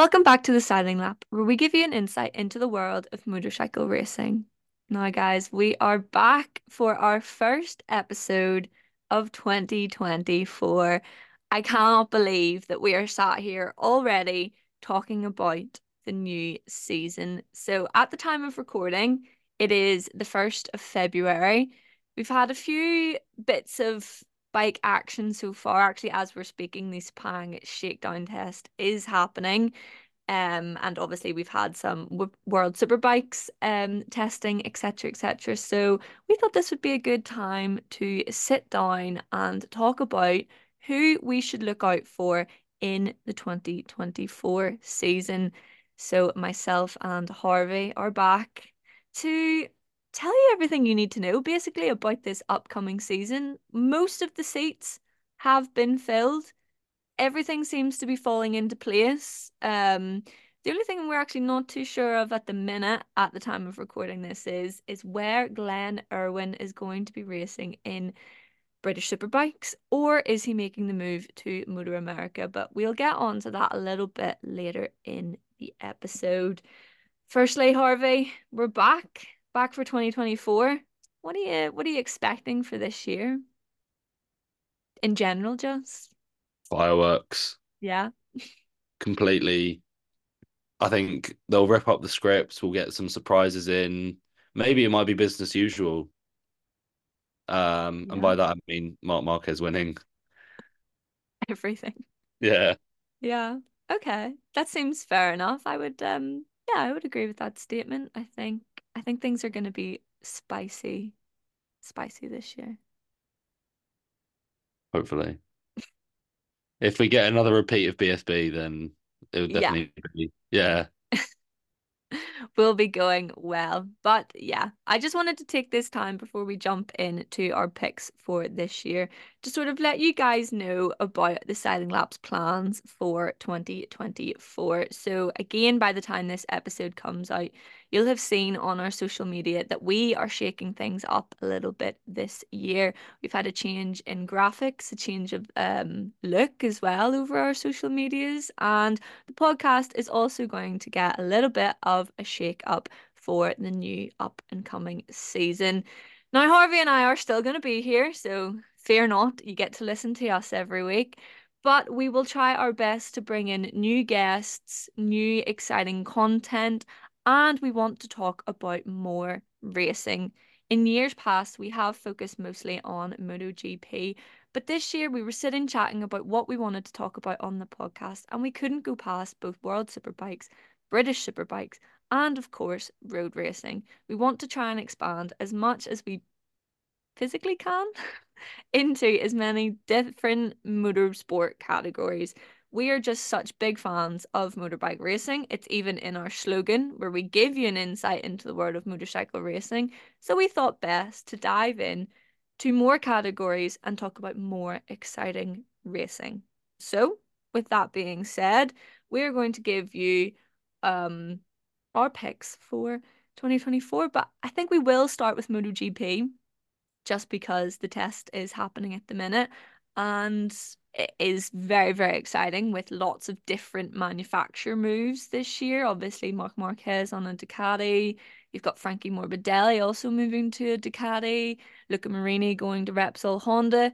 Welcome back to the Styling Lab, where we give you an insight into the world of motorcycle racing. Now, guys, we are back for our first episode of 2024. I cannot believe that we are sat here already talking about the new season. So, at the time of recording, it is the 1st of February. We've had a few bits of bike action so far. Actually, as we're speaking, the Sepang shakedown test is happening. Um, and obviously we've had some w- World Superbikes um testing, etc., etc. So we thought this would be a good time to sit down and talk about who we should look out for in the 2024 season. So myself and Harvey are back to tell you everything you need to know basically about this upcoming season. Most of the seats have been filled. Everything seems to be falling into place. Um, the only thing we're actually not too sure of at the minute, at the time of recording this, is is where Glenn Irwin is going to be racing in British Superbikes, or is he making the move to MotoAmerica? But we'll get on to that a little bit later in the episode. Firstly, Harvey, we're back back for 2024. What are you what are you expecting for this year? In general, just Fireworks. yeah. Completely. I think they'll rip up the scripts. We'll get some surprises in. Maybe it might be business usual. Um, and by that I mean Marc Marquez winning. Everything. Yeah. Yeah. Okay. That seems fair enough. I would um yeah, I would agree with that statement. I think I think things are going to be spicy spicy this year. Hopefully. If we get another repeat of BSB, then it would Yeah. definitely be yeah. will be going well. But yeah, I just wanted to take this time before we jump into our picks for this year to sort of let you guys know about the Styling Labs plans for 2024. So, again, by the time this episode comes out, you'll have seen on our social media that we are shaking things up a little bit this year. We've had a change in graphics, a change of um, look as well over our social medias, and the podcast is also going to get a little bit of a shake up for the new up and coming season. Now, Harvey and I are still going to be here, so fear not, you get to listen to us every week. But we will try our best to bring in new guests, new exciting content, and we want to talk about more racing. In years past, we have focused mostly on MotoGP, but this year we were sitting chatting about what we wanted to talk about on the podcast, and we couldn't go past both World Superbikes, British Superbikes, and of course, road racing. We want to try and expand as much as we physically can into as many different motorsport categories. We are just such big fans of motorbike racing. It's even in our slogan where we give you an insight into the world of motorcycle racing. So we thought best to dive in to more categories and talk about more exciting racing. So, with that being said, we're going to give you um our picks for 2024, but I think we will start with MotoGP just because the test is happening at the minute and it is very, very exciting with lots of different manufacturer moves this year. Obviously, Marc Marquez on a Ducati. You've got Frankie Morbidelli also moving to a Ducati. Luca Marini going to Repsol Honda.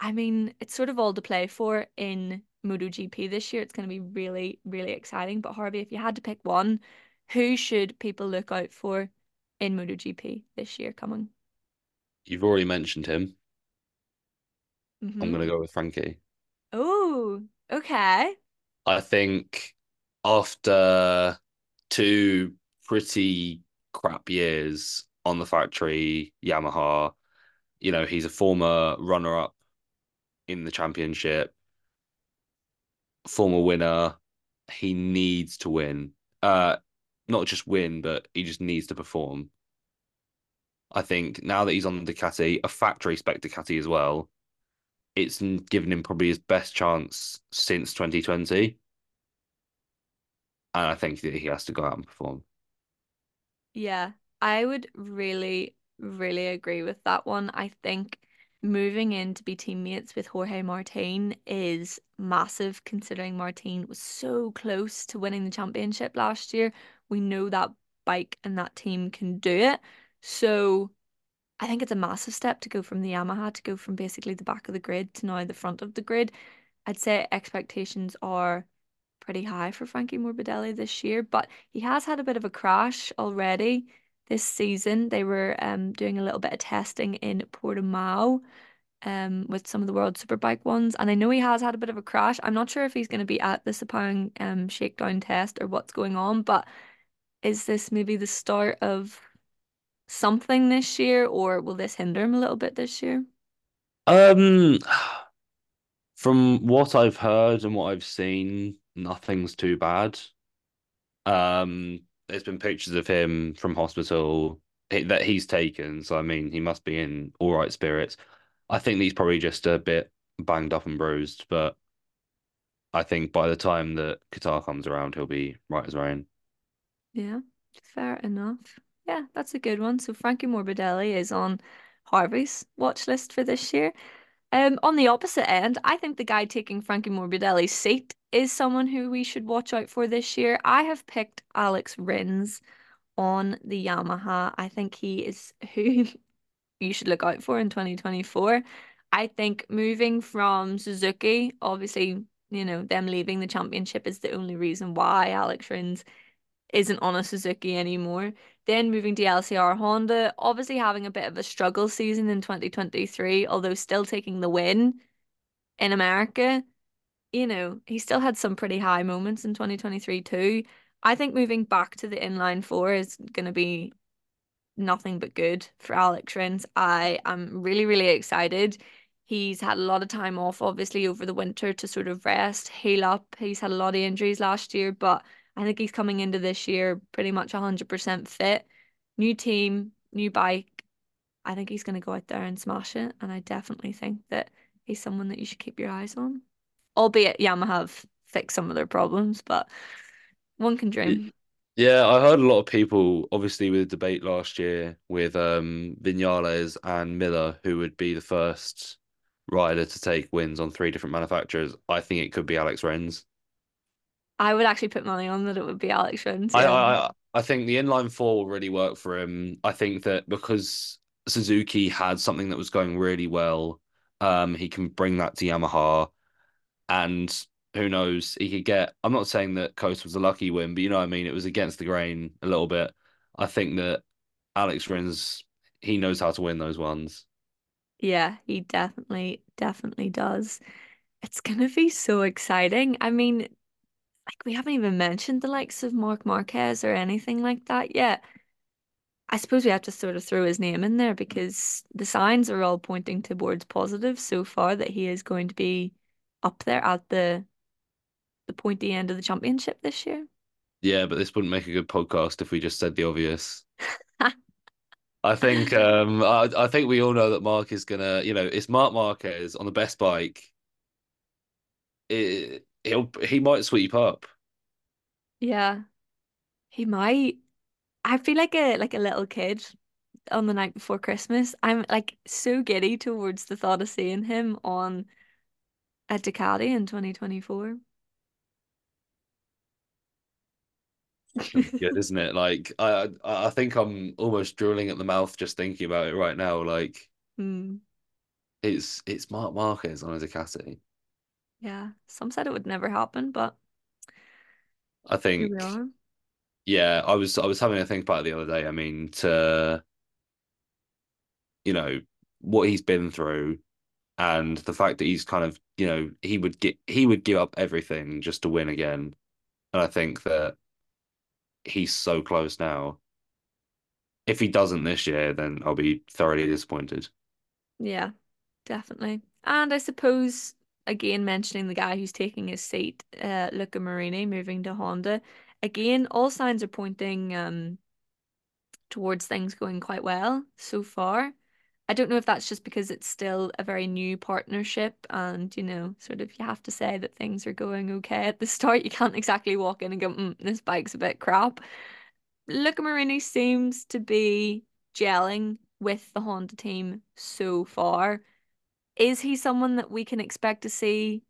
I mean, it's sort of all to play for in MotoGP this year. It's going to be really, really exciting. But Harvey, if you had to pick one, who should people look out for in MotoGP this year coming? You've already mentioned him. I'm Mhm. gonna go with Frankie. Oh, okay. I think after two pretty crap years on the factory Yamaha, you know, he's a former runner-up in the championship, former winner. He needs to win. Uh, not just win, but he just needs to perform. I think now that he's on the Ducati, a factory spec Ducati as well, it's given him probably his best chance since 2020. And I think that he has to go out and perform. Yeah, I would really, really agree with that one. I think moving in to be teammates with Jorge Martin is massive considering Martin was so close to winning the championship last year. We know that bike and that team can do it. So I think it's a massive step to go from the Yamaha to go from basically the back of the grid to now the front of the grid. I'd say expectations are pretty high for Frankie Morbidelli this year, but he has had a bit of a crash already this season. They were um, doing a little bit of testing in Portimao um, with some of the World Superbike ones, and I know he has had a bit of a crash. I'm not sure if he's going to be at the Sepang um, shakedown test or what's going on, but is this maybe the start of something this year, or will this hinder him a little bit this year? Um, from what I've heard and what I've seen, nothing's too bad. Um, there's been pictures of him from hospital that he's taken, so I mean, he must be in all right spirits. I think he's probably just a bit banged up and bruised, but I think by the time that Qatar comes around, he'll be right as rain. Yeah, fair enough. Yeah, that's a good one. So Frankie Morbidelli is on Harvey's watch list for this year. Um, on the opposite end, I think the guy taking Frankie Morbidelli's seat is someone who we should watch out for this year. I have picked Alex Rins on the Yamaha. I think he is who you should look out for in 2024. I think moving from Suzuki, obviously, you know, them leaving the championship is the only reason why Alex Rins isn't on a Suzuki anymore. Then moving to LCR Honda, obviously having a bit of a struggle season in 2023, although still taking the win in America. You know, he still had some pretty high moments in 2023 too. I think moving back to the inline four is going to be nothing but good for Alex Rins. I am really, really excited. He's had a lot of time off, obviously, over the winter to sort of rest, heal up. He's had a lot of injuries last year, but I think he's coming into this year pretty much 100% fit. New team, new bike. I think he's going to go out there and smash it. And I definitely think that he's someone that you should keep your eyes on. Albeit Yamaha have fixed some of their problems, but one can dream. Yeah, I heard a lot of people, obviously, with the debate last year with um, Vinales and Miller, who would be the first rider to take wins on three different manufacturers. I think it could be Alex Rins. I would actually put money on that it would be Alex Rins. I, I I think the inline four will really work for him. I think that because Suzuki had something that was going really well, um, he can bring that to Yamaha, and who knows, he could get. I'm not saying that COTA was a lucky win, but you know what I mean. It was against the grain a little bit. I think that Alex Rins, he knows how to win those ones. Yeah, he definitely, definitely does. It's gonna be so exciting. I mean, like we haven't even mentioned the likes of Marc Marquez or anything like that yet. I suppose we have to sort of throw his name in there because the signs are all pointing towards positive so far that he is going to be up there at the the pointy end of the championship this year. Yeah, but this wouldn't make a good podcast if we just said the obvious. I think um I, I think we all know that Mark is gonna, you know, it's Mark Marquez on the best bike. It, he'll he might sweep up. Yeah, he might. I feel like a like a little kid on the night before Christmas. I'm like so giddy towards the thought of seeing him on a Ducati in 2024. good, isn't it? Like I I think I'm almost drooling at the mouth just thinking about it right now. Like mm. it's it's Marc Marquez on a Ducati. Yeah, some said it would never happen, but I think yeah, I was I was having a think about it the other day. I mean, to you know what he's been through, and the fact that he's kind of you know he would get he would give up everything just to win again, and I think that he's so close now. If he doesn't this year, then I'll be thoroughly disappointed. Yeah, definitely. And I suppose again mentioning the guy who's taking his seat, uh, Luca Marini moving to Honda. Again, all signs are pointing um towards things going quite well so far. I don't know if that's just because it's still a very new partnership and, you know, sort of you have to say that things are going okay at the start. You can't exactly walk in and go, mm, this bike's a bit crap. Luca Marini seems to be gelling with the Honda team so far is he someone that we can expect to see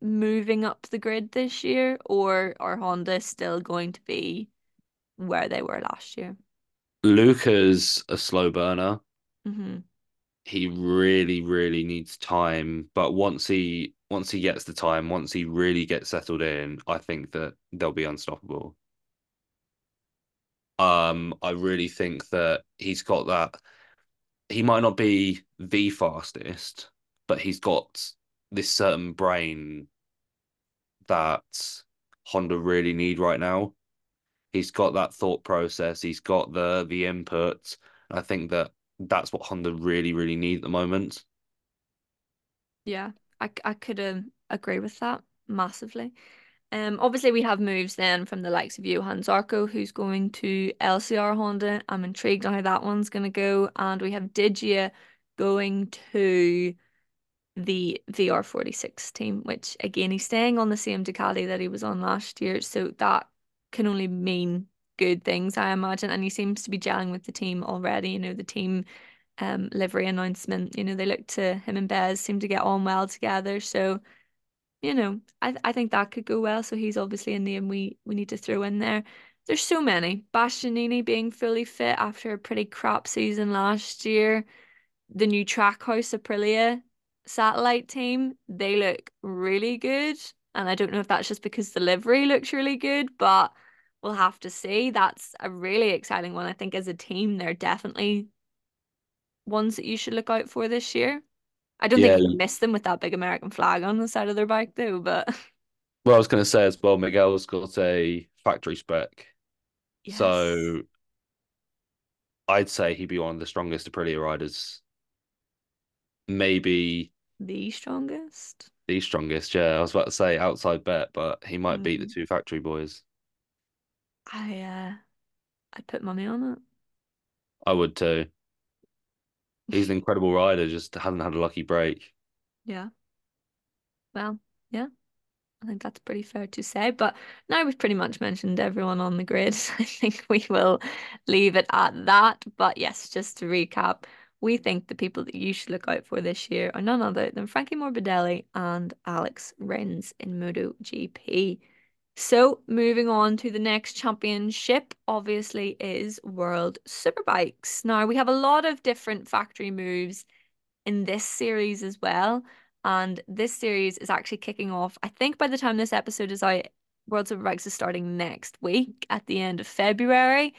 moving up the grid this year, or are Honda still going to be where they were last year? Luca's a slow burner. hmm He really, really needs time, but once he once he gets the time, once he really gets settled in, I think that they'll be unstoppable. Um, I really think that he's got that. He might not be the fastest, but he's got this certain brain that Honda really need right now. He's got that thought process. He's got the the input. I think that that's what Honda really, really need at the moment. Yeah, I, I could um, agree with that massively. Um, obviously we have moves then from the likes of Johann Zarco, who's going to LCR Honda. I'm intrigued on how that one's going to go. And we have Diggia going to the VR46 team, which again, he's staying on the same Ducati that he was on last year. So that can only mean good things, I imagine. And he seems to be gelling with the team already. You know, the team um livery announcement, you know, they look to him and Bez seem to get on well together. So you know, I I think that could go well. So he's obviously a name we we need to throw in there. There's so many. Bastianini being fully fit after a pretty crap season last year. The new Trackhouse Aprilia satellite team, they look really good. And I don't know if that's just because the livery looks really good, but we'll have to see. That's a really exciting one. I think as a team, they're definitely ones that you should look out for this year. I don't think Yeah, you miss them with that big American flag on the side of their bike though, but well, I was going to say as well, Miguel's got a factory spec, yes, so I'd say he'd be one of the strongest Aprilia riders, maybe the strongest. the strongest. Yeah, I was about to say outside bet, but he might beat the Mm, two factory boys. I uh I'd put money on it. I would too. He's an incredible rider, just hasn't had a lucky break. Yeah. Well, yeah. I think that's pretty fair to say. But now we've pretty much mentioned everyone on the grid. I think we will leave it at that. But yes, just to recap, we think the people that you should look out for this year are none other than Frankie Morbidelli and Alex Rins in MotoGP. So moving on to the next championship, obviously, is World Superbikes. Now we have a lot of different factory moves in this series as well. And this series is actually kicking off. I think by the time this episode is out, World Superbikes is starting next week at the end of February.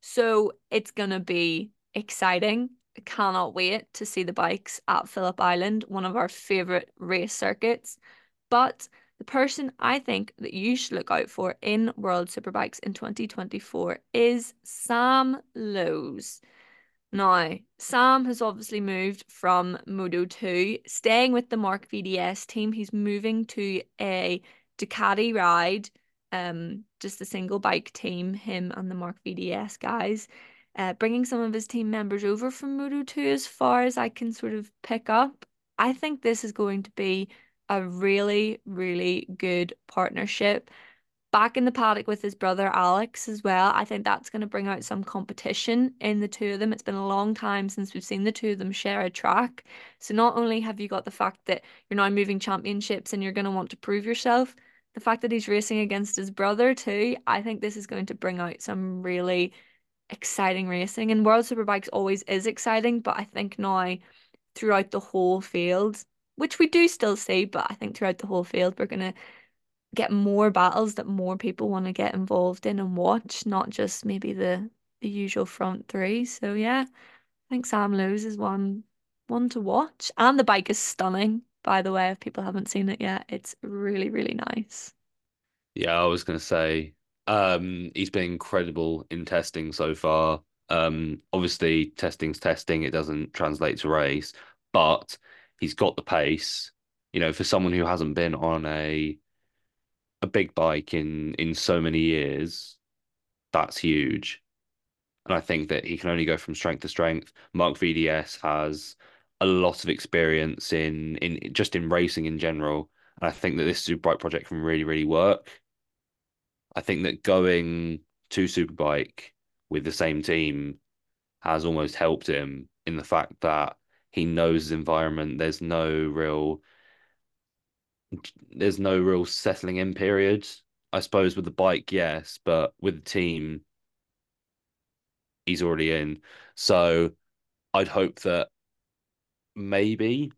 So it's gonna be exciting. Cannot wait to see the bikes at Phillip Island, one of our favorite race circuits. But the person I think that you should look out for in World Superbikes in 2024 is Sam Lowes. Now, Sam has obviously moved from Moto 2, staying with the Marc VDS team. He's moving to a Ducati ride, um, just a single bike team, him and the Marc VDS guys, uh, bringing some of his team members over from Moto 2 as far as I can sort of pick up. I think this is going to be a really, really good partnership back in the paddock with his brother Alex as well. I think that's going to bring out some competition in the two of them. It's been a long time since we've seen the two of them share a track. So not only have you got the fact that you're now moving championships and you're going to want to prove yourself, the fact that he's racing against his brother too, I think this is going to bring out some really exciting racing. And World Superbikes always is exciting, but I think now throughout the whole field, which we do still see, but I think throughout the whole field, we're going to get more battles that more people want to get involved in and watch, not just maybe the the usual front three. So yeah, I think Sam Lowes is one one to watch. And the bike is stunning, by the way, if people haven't seen it yet. It's really, really nice. Yeah, I was gonna say, um, he's been incredible in testing so far. Um, obviously testing's testing, it doesn't translate to race, but he's got the pace. You know, for someone who hasn't been on a a big bike in in so many years, that's huge. And I think that he can only go from strength to strength. Marc VDS has a lot of experience in in just in racing in general. And I think that this Superbike project can really, really work. I think that going to Superbike with the same team has almost helped him in the fact that he knows his environment. There's no real there's no real settling in period. I suppose with the bike, yes, but with the team, he's already in. So I'd hope that maybe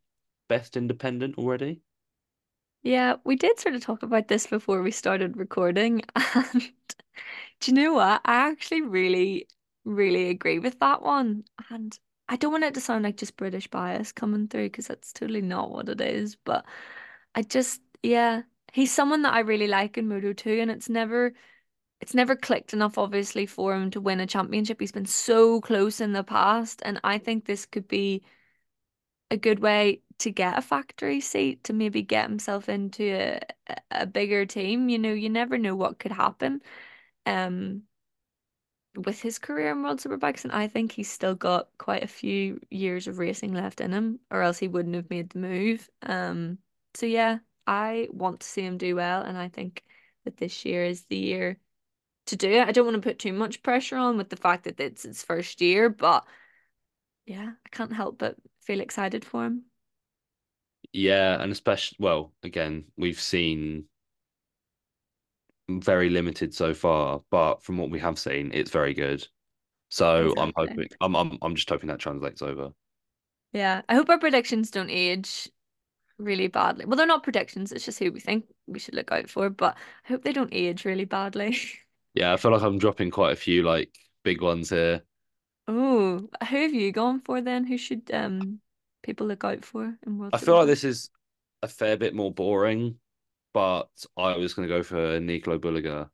best independent already. Yeah, we did sort of talk about this before we started recording, and do you know what? I actually really, really agree with that one. And I don't want it to sound like just British bias coming through because that's totally not what it is. But I just, yeah, he's someone that I really like in Moto 2, and it's never it's never clicked enough, obviously, for him to win a championship. He's been so close in the past, and I think this could be a good way to get a factory seat to maybe get himself into a, a bigger team. You know, you never know what could happen um with his career in World Superbikes, and I think he's still got quite a few years of racing left in him, or else he wouldn't have made the move. Um, so yeah, I want to see him do well, and I think that this year is the year to do it. I don't want to put too much pressure on with the fact that it's his first year, but yeah, I can't help but feel excited for him. Yeah, and especially well, again, we've seen very limited so far, but from what we have seen, it's very good. So I'm hoping I'm I'm I'm just hoping that translates over. Yeah, I hope our predictions don't age really badly. Well, they're not predictions, it's just who we think we should look out for, but I hope they don't age really badly. Yeah, I feel like I'm dropping quite a few like big ones here. Oh, who have you gone for then? Who should um people look out for in World I feel like this is a fair bit more boring, but I was going to go for Nicolo Bulega.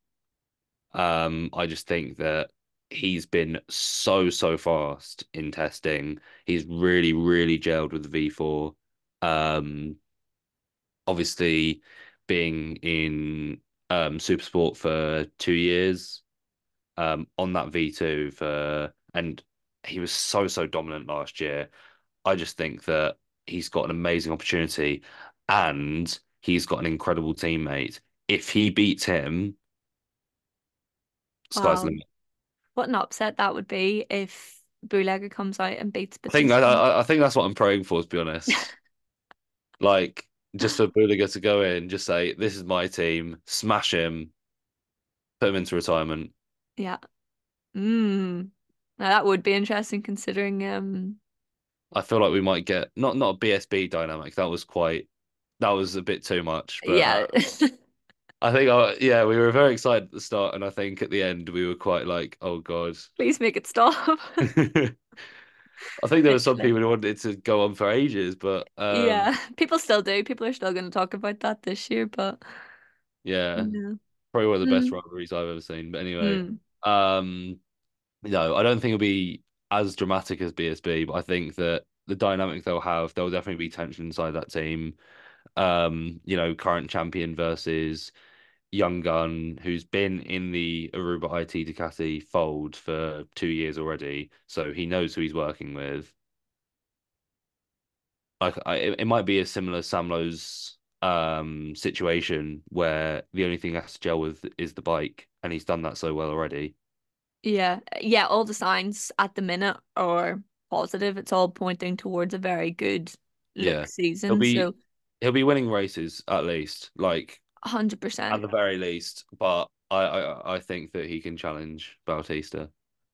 Um, I just think that he's been so, so fast in testing. He's really, really gelled with the V4. Um, obviously being in um Supersport for two years, um, on that V2 for and he was so, so dominant last year. I just think that he's got an amazing opportunity and he's got an incredible teammate. If he beats him, sky's the limit. what an upset that would be if Bulega comes out and beats I think I, I think that's what I'm praying for, to be honest. Like just for Bulega to go in, just say, "This is my team," smash him, put him into retirement. Yeah. Mm. Now that would be interesting considering um I feel like we might get not not a BSB dynamic. That was quite that was a bit too much, but yeah. uh, I think uh, yeah, we were very excited at the start, and I think at the end we were quite like, "Oh God." Please make it stop. I think there were some people who wanted it to go on for ages, but um, Yeah. People still do. People are still going to talk about that this year, but yeah, no. probably one of the best Mm. rivalries I've ever seen. But anyway, Mm. um, no, I don't think it'll be as dramatic as BSB, but I think that the dynamic they'll have, there'll definitely be tension inside that team. Um, you know, current champion versus young gun who's been in the Aruba IT Ducati fold for two years already, so he knows who he's working with. Like, I, it might be a similar Sam Lowes um situation where the only thing he has to gel with is the bike, and he's done that so well already. Yeah. Yeah, all the signs at the minute are positive. It's all pointing towards a very good Yeah, he'll season. be So he'll be winning races at least, like at 100%. At the very least. But I I, I think that he can challenge Bautista.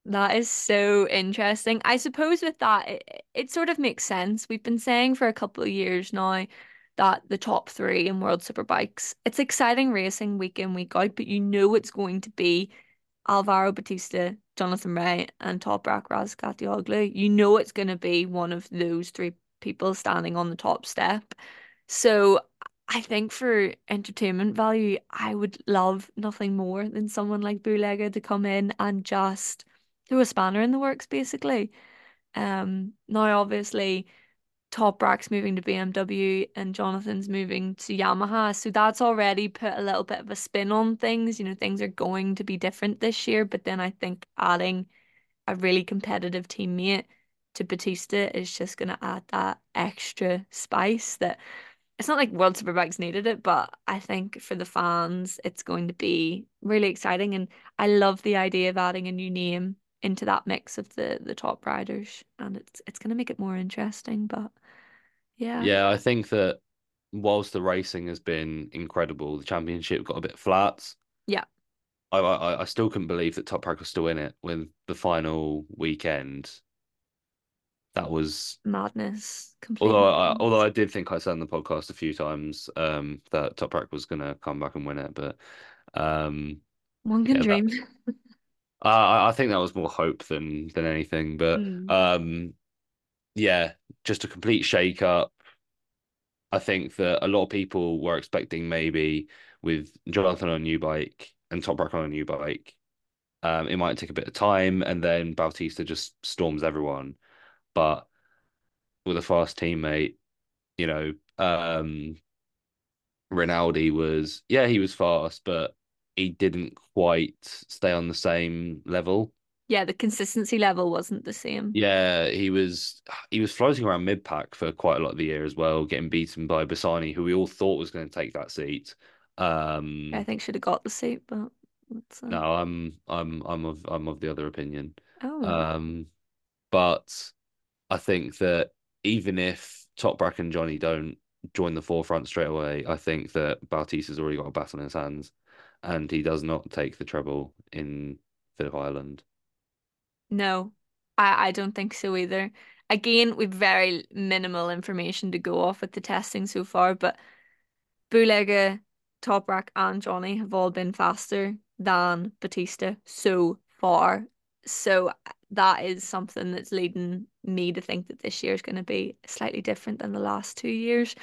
That is so interesting. I suppose with that, it, it sort of makes sense. We've been saying for a couple of years now that the top three in World Superbikes, it's exciting racing week in, week out, but you know it's going to be Alvaro Bautista, Jonathan Rea, and Toprak Razgatlioglu. You know it's going to be one of those three people standing on the top step. So I think for entertainment value, I would love nothing more than someone like Bulega to come in and just throw a spanner in the works, basically. Um, now obviously Toprak's moving to BMW and Jonathan's moving to Yamaha, so that's already put a little bit of a spin on things. You know, things are going to be different this year, but then I think adding a really competitive teammate to Bautista is just going to add that extra spice that it's not like World Superbikes needed it, but I think for the fans, it's going to be really exciting. And I love the idea of adding a new name into that mix of the the top riders, and it's it's going to make it more interesting. But yeah, Yeah, I think that whilst the racing has been incredible, the championship got a bit flat. Yeah, I I, I still couldn't believe that Toprak was still in it with the final weekend. That was madness, although completely I although. I did think I said on the podcast a few times um that Toprak was gonna come back and win it, but um One can yeah that dream. I I think that was more hope than than anything, but Mm. um yeah, just a complete shake up. I think that a lot of people were expecting maybe with Jonathan on a new bike and Toprak on a new bike, um, it might take a bit of time and then Bautista just storms everyone. But with a fast teammate, you know, um, Rinaldi was, yeah, he was fast, but he didn't quite stay on the same level. Yeah, the consistency level wasn't the same. Yeah, he was he was floating around mid pack for quite a lot of the year as well, getting beaten by Bassani, who we all thought was going to take that seat. I Um, think should have got the seat, but uh... no, I'm I'm I'm of I'm of the other opinion. oh Um, but I think that even if Toprak and Johnny don't join the forefront straight away, I think that Bautista's already got a bat on his hands, and he does not take the treble in Phillip Island. No, I I don't think so either. Again, we've very minimal information to go off with the testing so far, but Bulega, Toprak, and Johnny have all been faster than Bautista so far. So uh, that is something that's leading me to think that this year is going to be slightly different than the last two years.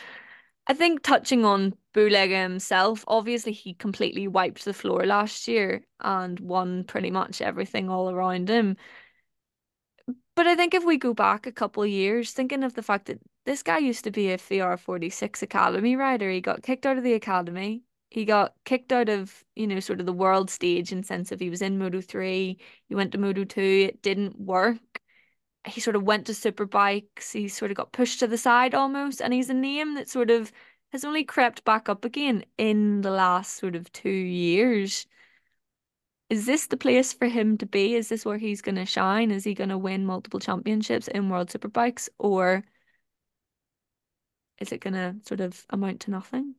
I think touching on Bulega himself, obviously he completely wiped the floor last year and won pretty much everything all around him. But I think if we go back a couple years, thinking of the fact that this guy used to be a VR46 Academy rider, he got kicked out of the academy. He got kicked out of, you know, sort of the world stage in sense of he was in Moto 3, he went to Moto 2, it didn't work. He sort of went to superbikes, he sort of got pushed to the side almost, and he's a name that sort of has only crept back up again in the last sort of two years. Is this the place for him to be? Is this where he's going to shine? Is he going to win multiple championships in World Superbikes, or is it going to sort of amount to nothing?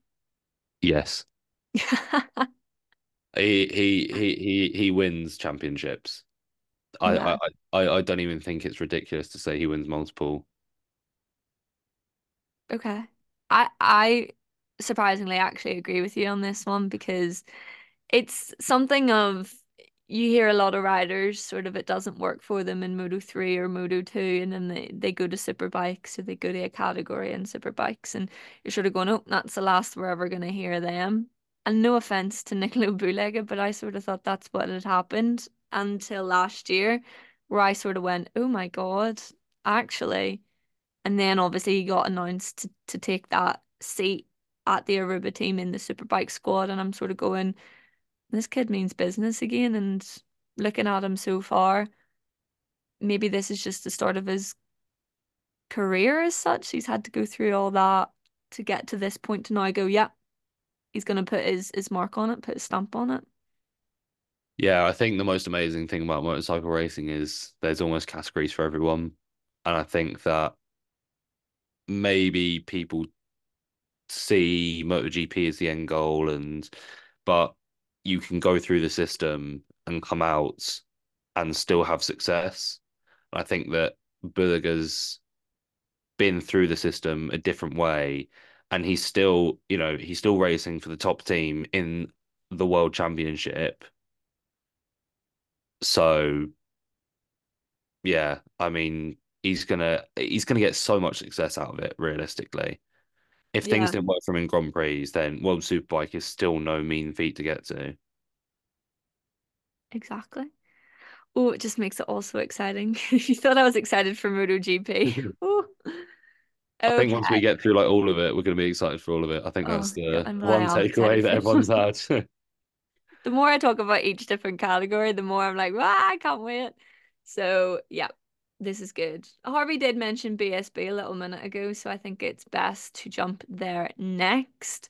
Yes, he he he he he wins championships. Yeah. I I I I don't even think it's ridiculous to say he wins multiple. Okay. I I surprisingly actually agree with you on this one because it's something of you hear a lot of riders sort of it doesn't work for them in Moto 3 or Moto 2 and then they, they go to superbikes or they go to a category in superbikes and you're sort of going, oh, that's the last we're ever going to hear them. And no offense to Nicolo Bulega, but I sort of thought that's what had happened until last year where I sort of went, oh my God, actually. And then obviously he got announced to, to take that seat at the Aruba team in the Superbike squad. And I'm sort of going, this kid means business again. And looking at him so far, maybe this is just the start of his career as such. He's had to go through all that to get to this point to now go, yeah, he's going to put his, his mark on it, put his stamp on it. Yeah, I think the most amazing thing about motorcycle racing is there's almost categories for everyone, and I think that maybe people see MotoGP as the end goal, and but you can go through the system and come out and still have success. I think that Bulega's been through the system a different way, and he's still, you know, he's still racing for the top team in the World Championship. So yeah, I mean, he's gonna he's gonna get so much success out of it, realistically. If things Yeah, didn't work for him in Grand Prix, then World Superbike is still no mean feat to get to. exactly. Oh, it just makes it all so exciting. if You thought I was excited for MotoGP. Ooh. I think once we get through like all of it, we're gonna be excited for all of it. I think Oh, that's the one takeaway that everyone's had. The more I talk about each different category, the more I'm like, ah, I can't wait. So, yeah, this is good. Harvey did mention BSB a little minute ago, so I think it's best to jump there next.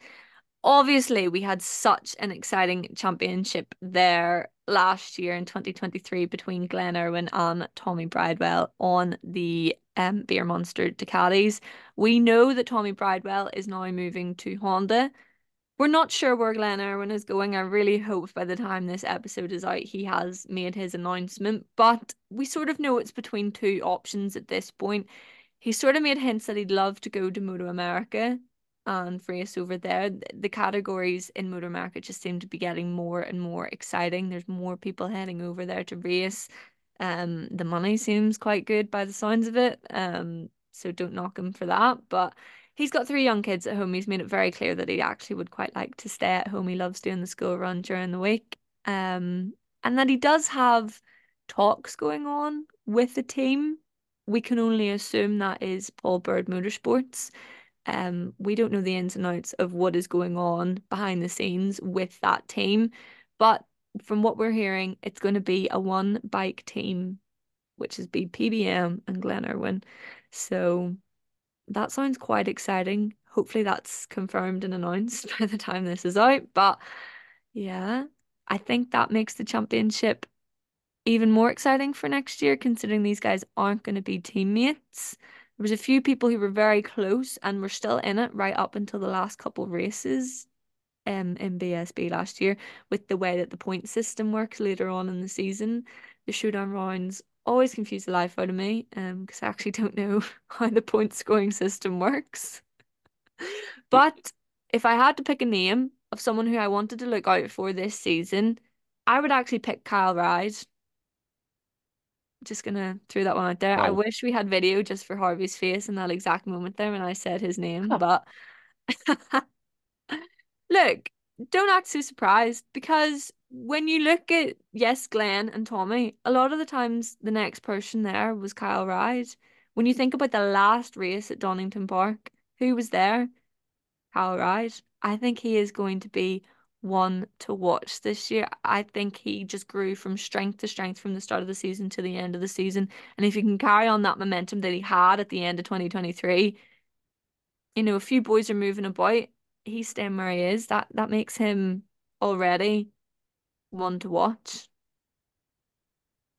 Obviously, we had such an exciting championship there last year in 2023 between Glenn Irwin and Tommy Bridewell on the um, Beer Monster Ducatis. We know that Tommy Bridewell is now moving to Honda. We're not sure where Glenn Irwin is going. I really hope by the time this episode is out, he has made his announcement. But we sort of know it's between two options at this point. He sort of made hints that he'd love to go to Moto America and race over there. The categories in Moto America just seem to be getting more and more exciting. There's more people heading over there to race. Um, the money seems quite good by the sounds of it. Um, so don't knock him for that. But he's got three young kids at home. He's made it very clear that he actually would quite like to stay at home. He loves doing the school run during the week. Um, and that he does have talks going on with the team. We can only assume that is Paul Bird Motorsports. Um, we don't know the ins and outs of what is going on behind the scenes with that team, but from what we're hearing, it's going to be a one bike team, which is be PBM and Glenn Irwin. So that sounds quite exciting. Hopefully that's confirmed and announced by the time this is out. But yeah, I think that makes the championship even more exciting for next year, considering these guys aren't going to be teammates. There was a few people who were very close and were still in it right up until the last couple races um in BSB last year with the way that the point system works later on in the season. The showdown rounds always confuse the life out of me um because I actually don't know how the point scoring system works. But if I had to pick a name of someone who I wanted to look out for this season, I would actually pick Kyle Ryde just gonna throw that one out there. I Oh, wish we had video just for Harvey's face in that exact moment there when I said his name, but look, don't act so surprised because when you look at yes, Glenn and Tommy, a lot of the times the next person there was Kyle Ryde. When you think about the last race at Donington Park, who was there? Kyle Ryde. I think he is going to be one to watch this year. I think he just grew from strength to strength from the start of the season to the end of the season. And if he can carry on that momentum that he had at the end of 2023, you know, a few boys are moving about. He's staying where he is. That that makes him already one to watch.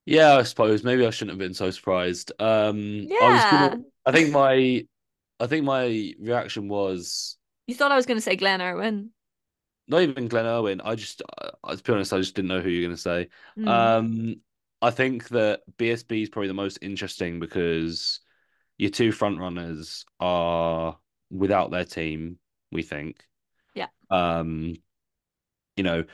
yeah, I suppose maybe I shouldn't have been so surprised. Um, I was gonna. Yeah. I think my. I think my reaction was You thought I was going to say Glenn Irwin. not even Glenn Irwin. I just, uh, to be honest, I just didn't know who you're gonna say. Mm, Um, I think that BSB is probably the most interesting because your two front runners are without their team. We think. yeah. Um, you know,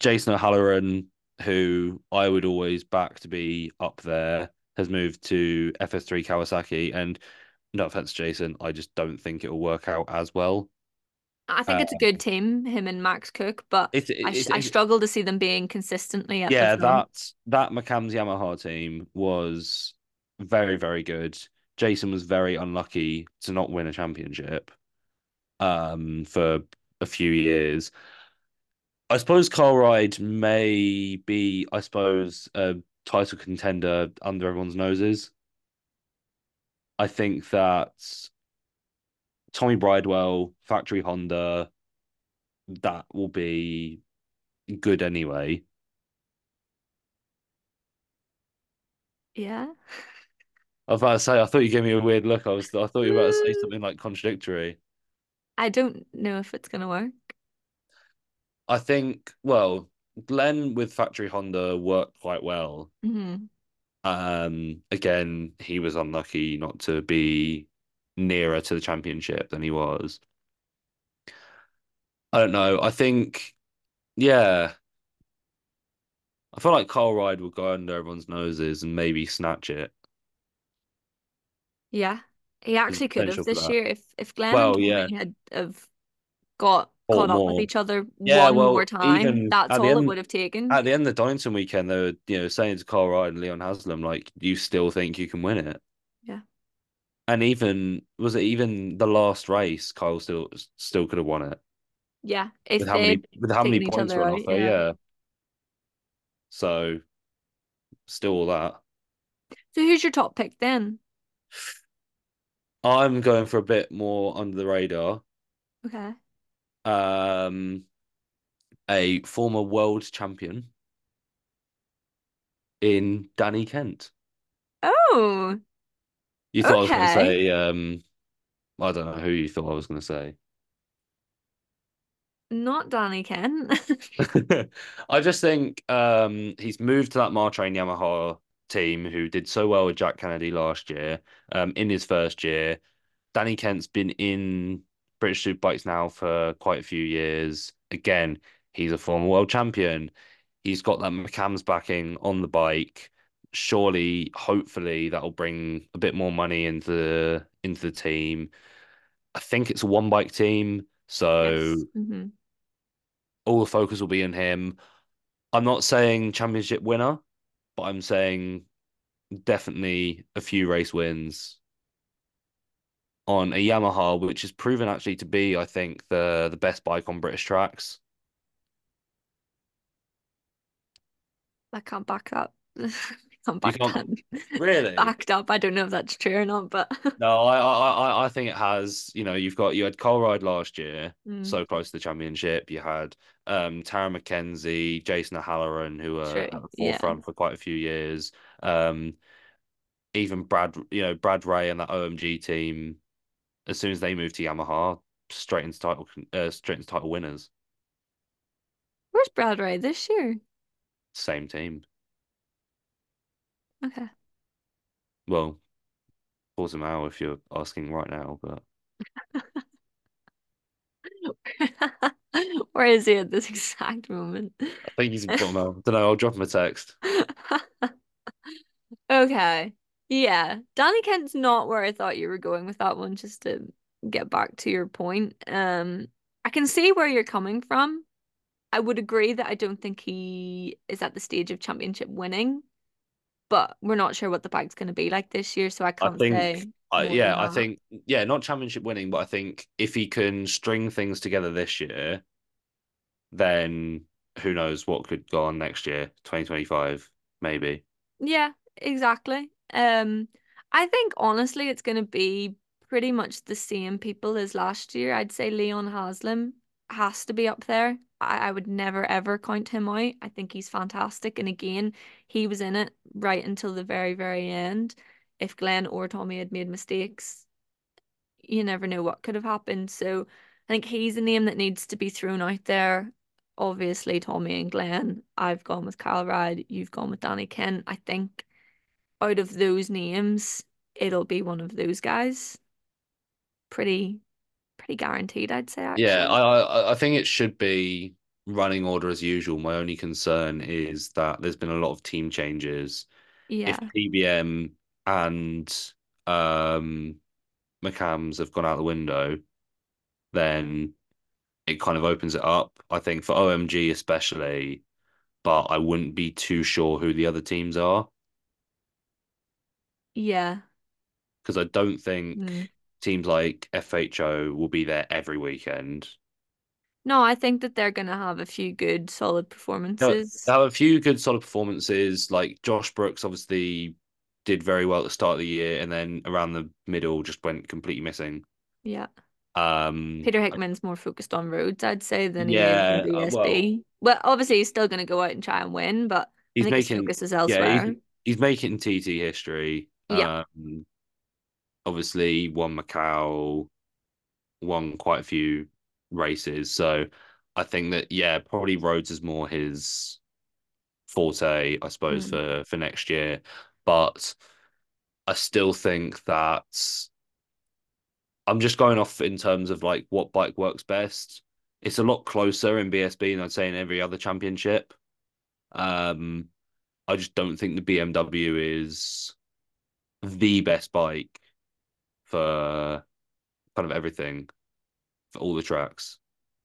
Jason O'Halloran, who I would always back to be up there, has moved to FS3 Kawasaki. And no offense, Jason, I just don't think it'll work out as well. I think Uh, it's a good team, him and Max Cook, but it's, I, it's, I struggle to see them being consistently at yeah, that that McAMS Yamaha team was very, very good. Jason was very unlucky to not win a championship um for a few years. I suppose Carl Ryde may be, I suppose, a title contender under everyone's noses. I think that Tommy Bridewell, Factory Honda, that will be good anyway. Yeah. I was about to say, I thought you gave me a weird look. I was, I thought you were about to say Mm, something like contradictory. I don't know if it's gonna work. I think, well, Glenn with Factory Honda worked quite well. hmm Um, again, he was unlucky not to be nearer to the championship than he was. I don't know. I think, yeah, I feel like Carl Ryde will go under everyone's noses and maybe snatch it. Yeah. He actually could have this year if if Glenn Well, yeah, had have got caught up with each other Yeah, one more time. That's all it would have taken. at the end of the Donington weekend, they were, you know, saying to Carl Ryde and Leon Haslam, like, you still think you can win it? Yeah. And even was it even the last race, Kyle still still could have won it Yeah. with how many with how many points were on offer. yeah. Yeah, so still all that. So who's your top pick then? I'm going for a bit more under the radar. Okay. Um, a former world champion in Danny Kent. Oh, You thought I was going to say, um, I don't know who you thought I was going to say. not Danny Kent. I just think um, he's moved to that Martrain Yamaha team who did so well with Jack Kennedy last year. Um, in his first year, Danny Kent's been in British Superbikes now for quite a few years. Again, he's a former world champion. He's got that McAMS backing on the bike. Surely, hopefully, that'll bring a bit more money into the into the team. I think it's a one bike team, so Yes. hmm all the focus will be on him. I'm not saying championship winner, but I'm saying definitely a few race wins on a Yamaha, which has proven actually to be, I think, the the best bike on British tracks. I can't back that. Can't back can't that. really. Backed up. I don't know if that's true or not, but No, I I I I think it has. You know, you've got you had Kyle Ryde last year, mm, so close to the championship. You had um Tarran Mackenzie, Jason O'Halloran, who were true. at the Yeah. forefront for quite a few years. Um, even Brad, you know, Brad Ray and that OMG team as soon as they moved to Yamaha, straight into title, uh, straight into title winners. Where's Brad Ray this year? Same team. Okay. Well, pause him out if you're asking right now, but Where is he at this exact moment? I think he's got them. Don't know. I'll drop him a text. Okay. Yeah. Danny Kent's not where I thought you were going with that one, just to get back to your point. Um, I can see where you're coming from. I would agree that I don't think he is at the stage of championship winning, but we're not sure what the bag's going to be like this year, so I I can't think, say uh, yeah, I think, yeah, not championship winning, but I think if he can string things together this year, then who knows what could go on next year, 2025, maybe. Yeah, exactly. Um, I think honestly it's going to be pretty much the same people as last year. I'd say Leon Haslam has to be up there. I, I would never ever count him out. I think he's fantastic. And again, he was in it right until the very, very end. If Glenn or Tommy had made mistakes, you never know what could have happened. So I think he's a name that needs to be thrown out there. Obviously, Tommy and Glenn. I've gone with Kyle Ryde. You've gone with Danny Ken. I think out of those names, it'll be one of those guys. Pretty, pretty guaranteed, I'd say, Yeah. I, I I think it should be running order as usual. My only concern is that there's been a lot of team changes. Yeah. If PBM and um McAMS have gone out the window, then it kind of opens it up. I think for OMG especially, but I wouldn't be too sure who the other teams are Yeah. because I don't think Mm. teams like FHO will be there every weekend. No, I think that they're gonna have a few good, solid performances. have a few good solid performances. Like Josh Brookes obviously did very well at the start of the year, and then around the middle just went completely missing. Yeah. Um, Peter Hickman's more focused on roads, I'd say, than he is yeah, uh, well, Well, obviously he's still gonna go out and try and win, but I he's think his making focus is yeah elsewhere. he's he's making TT history. Yeah. Um, obviously won Macau, won quite a few races. So I think that yeah, probably roads is more his forte, I suppose, Mm. for for next year. But I still think that I'm just going off in terms of like what bike works best. It's a lot closer in BSB than I'd say in every other championship. Um, I just don't think the BMW is the best bike for kind of everything for all the tracks.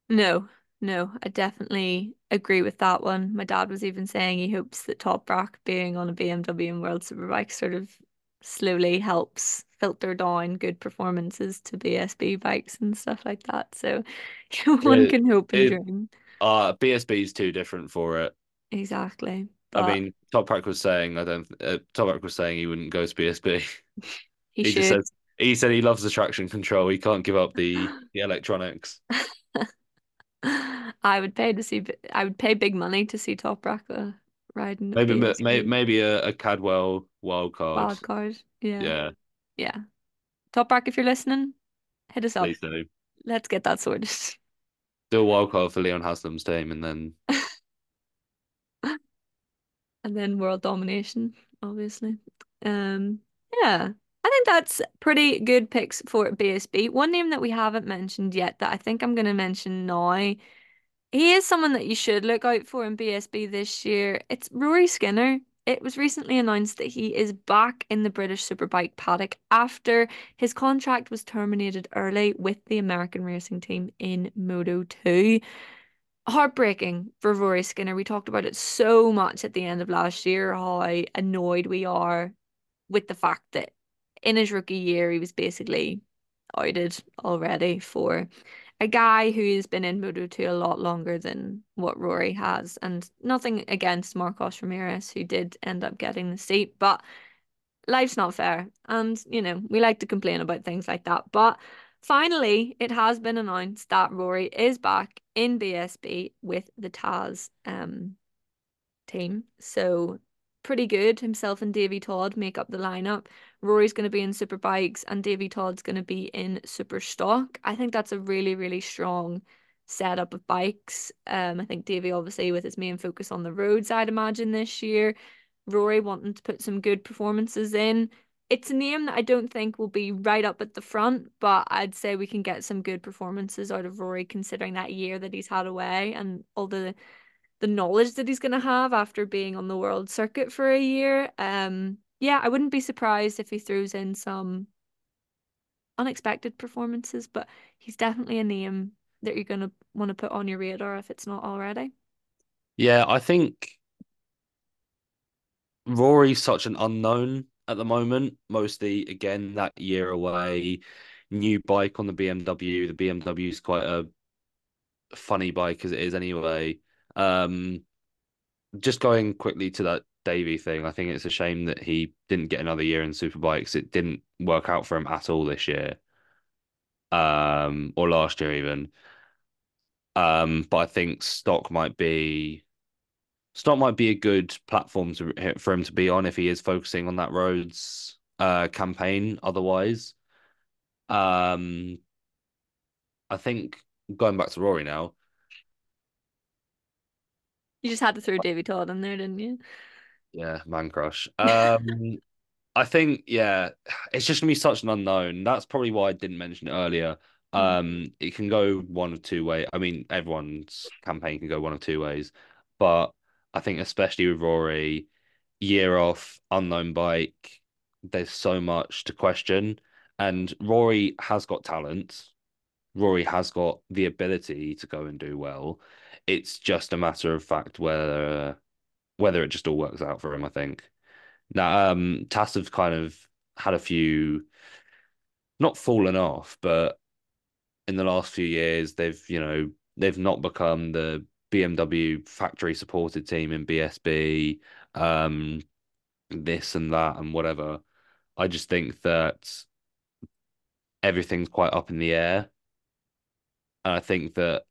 No, no, I definitely agree with that one. My dad was even saying he hopes that Toprak being on a BMW and World Superbike sort of slowly helps filter down good performances to BSB bikes and stuff like that. So one It, can hope and it dream. uh BSB is too different for it. Exactly. I But mean, Toprak was saying I don't. Uh, Toprak was saying he wouldn't go to BSB. he He just says he said he loves the traction control. He can't give up the the electronics. I would pay to see, I would pay big money to see Toprak uh, riding Maybe maybe maybe a, a Cadwell wild card. Wild card. Yeah. Yeah. Yeah. Toprak, if you're listening, hit us up. Please do. Let's get that sorted. Do a wild card for Leon Haslam's team and then and then world domination, obviously. Um, yeah, I think that's pretty good picks for BSB. One name that we haven't mentioned yet that I think I'm going to mention now. He is someone that you should look out for in BSB this year. It's Rory Skinner. It was recently announced that he is back in the British Superbike paddock after his contract was terminated early with the American racing team in Moto 2 heartbreaking for Rory Skinner. We talked about it so much at the end of last year, how annoyed we are with the fact that in his rookie year he was basically outed already for a guy who's been in Moto 2 a lot longer than what Rory has. And nothing against Marcos Ramirez, who did end up getting the seat, but life's not fair. And, you know, we like to complain about things like that. But Finally, it has been announced that Rory is back in BSB with the TAS um, team. So pretty good. Himself and Davy Todd make up the lineup. Rory's going to be in super bikes and Davy Todd's going to be in super stock. I think that's a really, really strong setup of bikes. Um, I think Davy obviously with his main focus on the roads, I'd imagine this year. Rory wanting to put some good performances in it's a name that I don't think will be right up at the front, but I'd say we can get some good performances out of Rory considering that year that he's had away and all the the knowledge that he's going to have after being on the world circuit for a year. Um yeah, I wouldn't be surprised if he throws in some unexpected performances, but he's definitely a name that you're going to want to put on your radar if it's not already. Yeah, I think Rory's such an unknown at the moment. Mostly, again, that year away, new bike on the BMW. The BMW is quite a funny bike as it is anyway. Um, just going quickly to that Davy thing, I think it's a shame that he didn't get another year in Superbikes. It didn't work out for him at all this year, um, or last year even. Um, but I think stock might be Stock might be a good platform to, for him to be on if he is focusing on that roads uh, campaign. Otherwise, um, I think going back to Rory now. You just had to throw Davy Todd in there, didn't you? Yeah, man crush. Um, I think yeah, it's just gonna be such an unknown. That's probably why I didn't mention it earlier. Mm. Um, it can go one of two ways. I mean, everyone's campaign can go one of two ways, but I think especially with Rory, year off, unknown bike, there's so much to question. And Rory has got talent. Rory has got the ability to go and do well. It's just a matter of fact whether whether it just all works out for him, I think. Now, um, TAS have kind of had a few not fallen off, but in the last few years, they've, you know, they've not become the BMW factory supported team in BSB, um, this and that and whatever. I just think that everything's quite up in the air. And I think that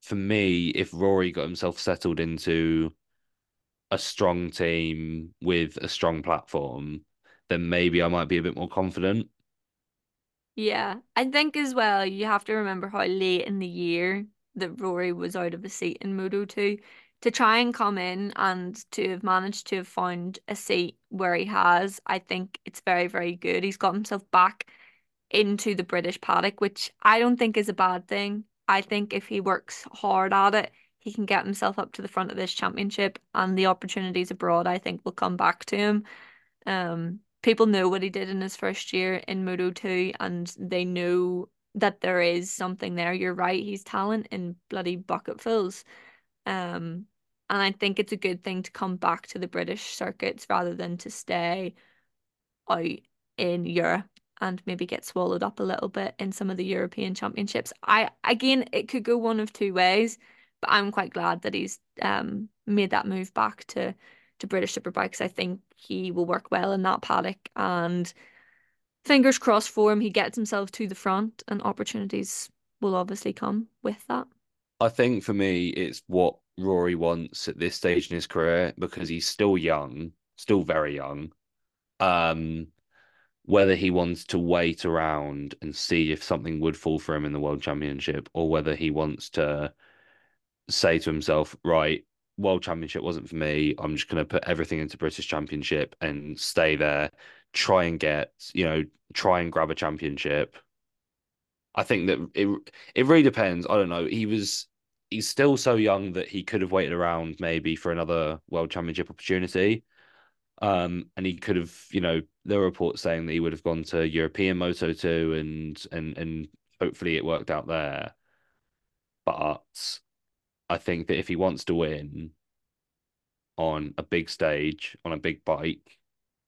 for me, if Rory got himself settled into a strong team with a strong platform, then maybe I might be a bit more confident. Yeah, I think as well, you have to remember how late in the year that Rory was out of a seat in Moto 2 to try and come in and to have managed to have found a seat where he has, I think it's very, very good. He's got himself back into the British paddock, which I don't think is a bad thing. I think if he works hard at it, he can get himself up to the front of this championship and the opportunities abroad I think will come back to him. Um people know what he did in his first year in Moto 2 and they know that there is something there. You're right, he's talent in bloody bucketfuls. Um, and I think it's a good thing to come back to the British circuits rather than to stay out in Europe and maybe get swallowed up a little bit in some of the European championships. I again it could go one of two ways, but I'm quite glad that he's um made that move back to to British Superbikes. I think he will work well in that paddock and fingers crossed for him. He gets himself to the front, and opportunities will obviously come with that. I think for me, it's what Rory wants at this stage in his career because he's still young, still very young. Um, whether he wants to wait around and see if something would fall for him in the World Championship, or whether he wants to say to himself, right, World Championship wasn't for me. I'm just going to put everything into British Championship and stay there, try and get, you know, try and grab a championship. I think that it it really depends. I don't know. He was he's still so young that he could have waited around maybe for another World Championship opportunity. Um, and he could have, you know, there were reports saying that he would have gone to European Moto 2 and and and hopefully it worked out there. But I think that if he wants to win on a big stage, on a big bike,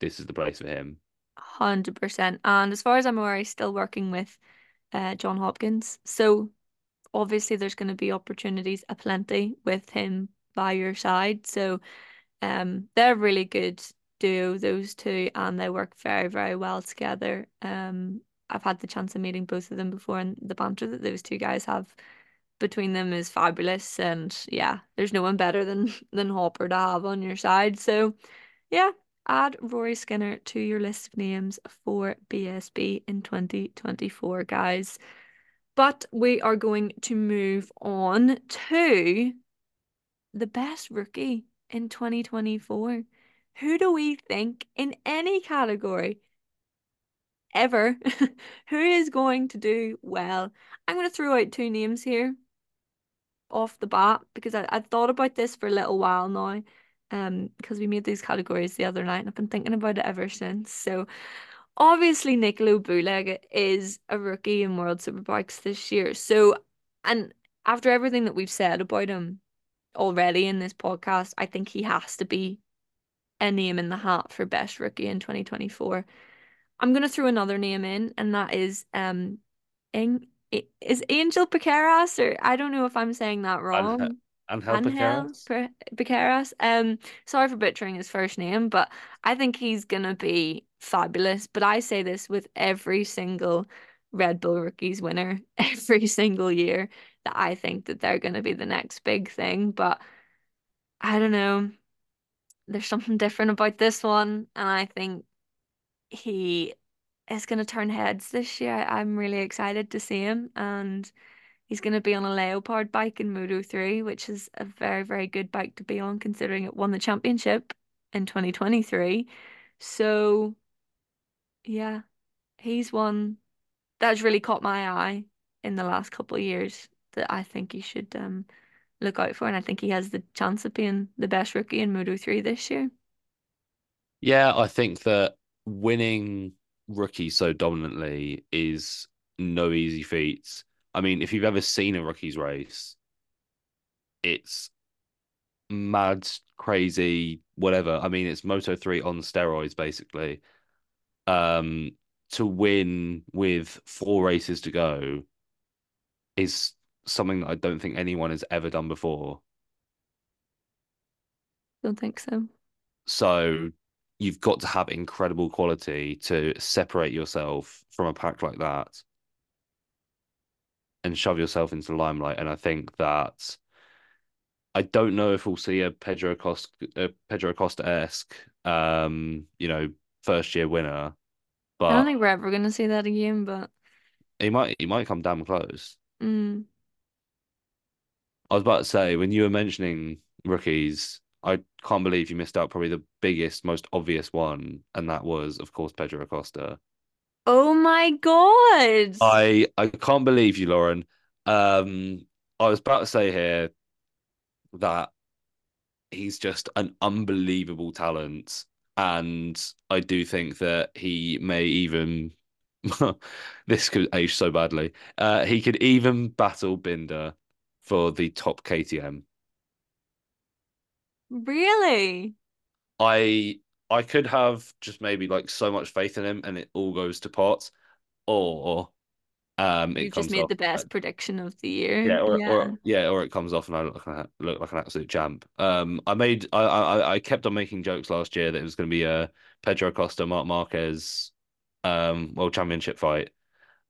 this is the place for him. 100%. And as far as I'm aware, he's still working with uh, John Hopkins. So obviously there's going to be opportunities aplenty with him by your side. So um, they're a really good duo, those two, and they work very, very well together. Um, I've had the chance of meeting both of them before, and the banter that those two guys have between them is fabulous. And yeah, there's no one better than than Hopper to have on your side. So yeah, add Rory Skinner to your list of names for BSB in 2024, guys. But we are going to move on to the best rookie in 2024. Who do we think in any category ever who is going to do well? I'm going to throw out two names here off the bat because I, I thought about this for a little while now. Um, because we made these categories the other night and I've been thinking about it ever since. So obviously Nicolo Bulega is a rookie in World Superbikes this year. So and after everything that we've said about him already in this podcast, I think he has to be a name in the hat for best rookie in 2024. I'm gonna throw another name in, and that is um is Angel Piqueras, or I don't know if I'm saying that wrong. Angel Piqueras. Piqueras. Um, sorry for butchering his first name, but I think he's gonna be fabulous. But I say this with every single Red Bull Rookies winner every single year that I think that they're gonna be the next big thing. But I don't know. There's something different about this one, and I think he is going to turn heads this year. I'm really excited to see him, and he's going to be on a Leopard bike in Moto 3, which is a very, very good bike to be on considering it won the championship in 2023. So, yeah, he's one that's really caught my eye in the last couple of years that I think he should um look out for, and I think he has the chance of being the best rookie in Moto 3 this year. Yeah, I think that winning rookie so dominantly is no easy feat. I mean, if you've ever seen a rookies race, it's mad, crazy, whatever. I mean, it's Moto 3 on steroids, basically. Um, to win with four races to go is something that I don't think anyone has ever done before. Don't think so. So you've got to have incredible quality to separate yourself from a pack like that and shove yourself into the limelight. And I think that I don't know if we'll see a Pedro Acosta, a Pedro Acosta esque, um, you know, first year winner. But I don't think we're ever going to see that again. But he might, he might come damn close. Mm. I was about to say when you were mentioning rookies, I can't believe you missed out probably the biggest, most obvious one, and that was, of course, Pedro Acosta. Oh my god! I I can't believe you, Lauren. Um, I was about to say here that he's just an unbelievable talent, and I do think that he may even this could age so badly. Uh, he could even battle Binder for the top KTM. Really? I I could have just maybe like so much faith in him and it all goes to pot, or um it You just made the best prediction of the year. yeah, or Yeah. or yeah, or it comes off and I look like, look like an absolute champ. Um, I made I I I kept on making jokes last year that it was going to be a Pedro Acosta Marc Marquez um world championship fight.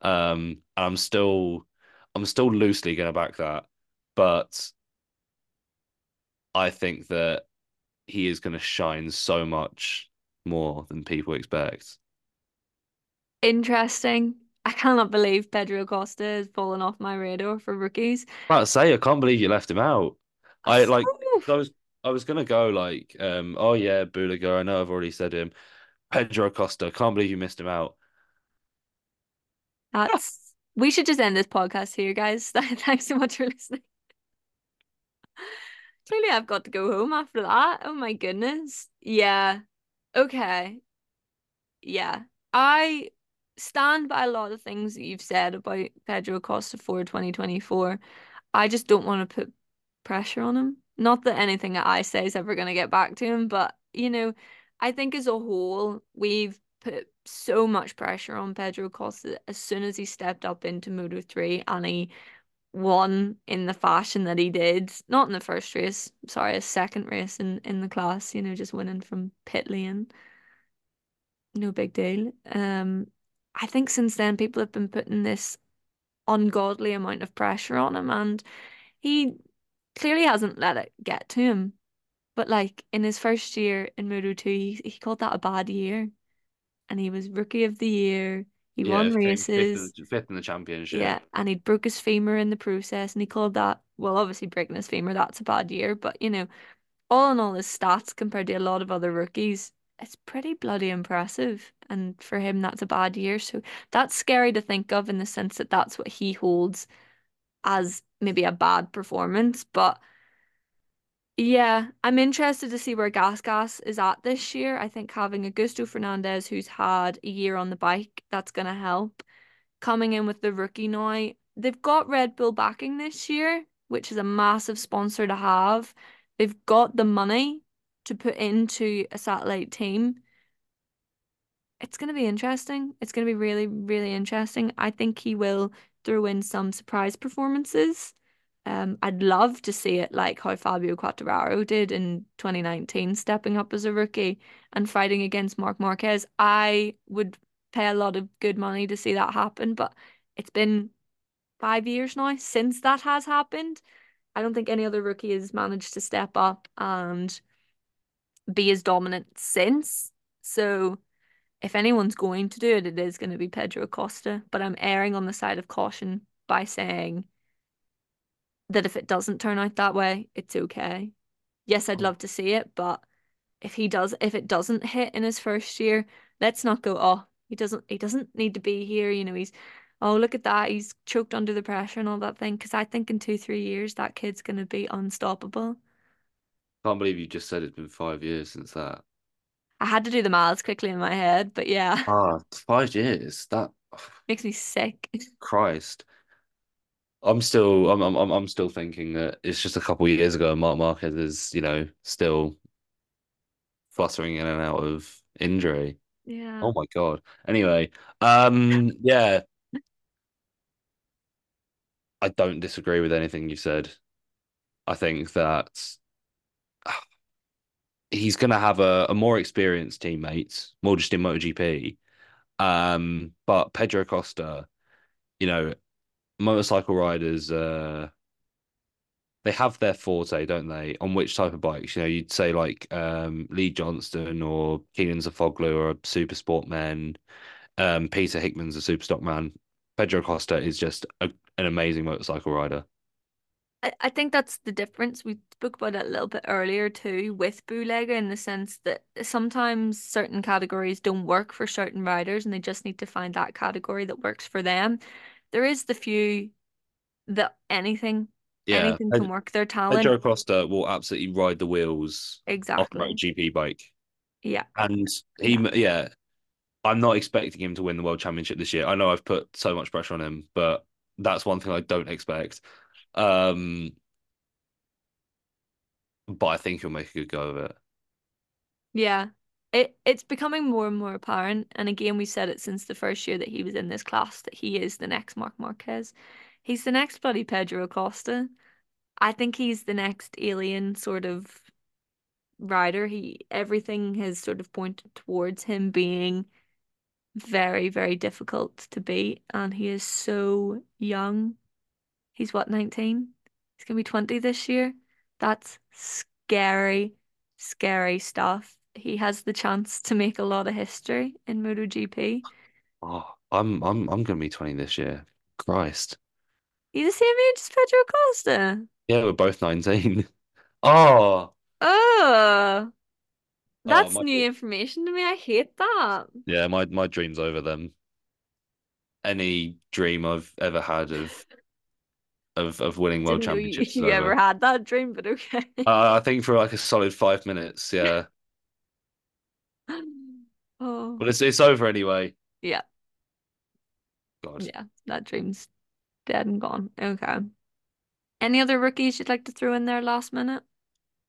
Um, and I'm still I'm still loosely going to back that, but I think that he is going to shine so much more than people expect. Interesting. I cannot believe Pedro Acosta has fallen off my radar for rookies. I to say, I can't believe you left him out. I like I was I was gonna go like um oh yeah, Bulega, I know I've already said him. Pedro Acosta, can't believe you missed him out. That's we should just end this podcast here, guys. Thanks so much for listening. Clearly, I've got to go home after that. Oh my goodness. Yeah. Okay. Yeah. I stand by a lot of things that you've said about Pedro Acosta for 2024. I just don't want to put pressure on him. Not that anything that I say is ever going to get back to him, but you know, I think as a whole, we've put so much pressure on Pedro Acosta as soon as he stepped up into Moto 3 and he won in the fashion that he did. Not in the first race, sorry, a second race in, in the class, you know, just winning from pit lane. No big deal. Um, I think since then people have been putting this ungodly amount of pressure on him and he clearly hasn't let it get to him. But like in his first year in Moto 2, he, he called that a bad year. And he was rookie of the year. He Yeah, won fifth, fifth in races. the, fifth in the championship. Yeah, and he broke his femur in the process, and he called that, well, obviously breaking his femur, that's a bad year, but you know, all in all, his stats compared to a lot of other rookies, it's pretty bloody impressive. And for him, that's a bad year. So that's scary to think of in the sense that that's what he holds as maybe a bad performance. But yeah, I'm interested to see where Gas Gas is at this year. I think having Augusto Fernandez, who's had a year on the bike, that's going to help coming in with the rookie now. They've got Red Bull backing this year, which is a massive sponsor to have. They've got the money to put into a satellite team. It's going to be interesting. It's going to be really, really interesting. I think he will throw in some surprise performances. Um, I'd love to see it like how Fabio Quartararo did in 2019, stepping up as a rookie and fighting against Marc Marquez. I would pay a lot of good money to see that happen, but it's been five years now since that has happened. I don't think any other rookie has managed to step up and be as dominant since. So if anyone's going to do it, it is going to be Pedro Acosta. But I'm erring on the side of caution by saying that if it doesn't turn out that way, it's okay. Yes, I'd love to see it, but if he does, if it doesn't hit in his first year, let's not go, oh, he doesn't, he doesn't need to be here. You know, he's, oh, look at that. He's choked under the pressure and all that thing. Because I think in two, three years, that kid's going to be unstoppable. Can't believe you just said it's been five years since that. I had to do the maths quickly in my head, but yeah, Ah, five years. That makes me sick. Christ. I'm still I'm I'm I'm still thinking that it's just a couple of years ago Marc Marquez is, you know, still fluttering in and out of injury. Yeah. Oh my God. Anyway, um yeah, I don't disagree with anything you said. I think that he's gonna have a, a more experienced teammate, more just in MotoGP. Um, but Pedro Acosta, you know, motorcycle riders, uh, they have their forte, don't they? On which type of bikes? You know, you'd say like um, Lee Johnston or Keelan Zafoglu or a super sportman. Um, Peter Hickman's a super stockman. Pedro Acosta is just a, an amazing motorcycle rider. I, I think that's the difference. We spoke about it a little bit earlier too with Bulega in the sense that sometimes certain categories don't work for certain riders and they just need to find that category that works for them. There is the few that anything, Yeah, anything can work. Their Pedro talent. Costa will absolutely ride the wheels off a Exactly. MotoGP bike, Yeah. and he, Yeah. yeah, I'm not expecting him to win the World Championship this year. I know I've put so much pressure on him, but that's one thing I don't expect. Um, but I think he'll make a good go of it. Yeah. It it's becoming more and more apparent. And again, we said it since the first year that he was in this class that he is the next Marc Marquez. He's the next bloody Pedro Acosta. I think he's the next alien sort of rider. He everything has sort of pointed towards him being very, very difficult to beat, and he is so young. He's what, 19? He's gonna be 20 this year. That's scary, scary stuff. He has the chance to make a lot of history in MotoGP. Oh, I'm I'm I'm gonna be 20 this year. Christ. You the same age as Pedro Acosta? Yeah, we're both 19. Oh, Oh, oh that's my new information to me. I hate that. yeah, my my dream's over then. Any dream I've ever had of of of winning world know you, championships you ever had that dream, but okay. Uh, I think for like a solid five minutes, yeah. Oh, But it's it's over anyway. yeah, God. yeah, that dream's dead and gone. Okay. Any other rookies you'd like to throw in there last minute?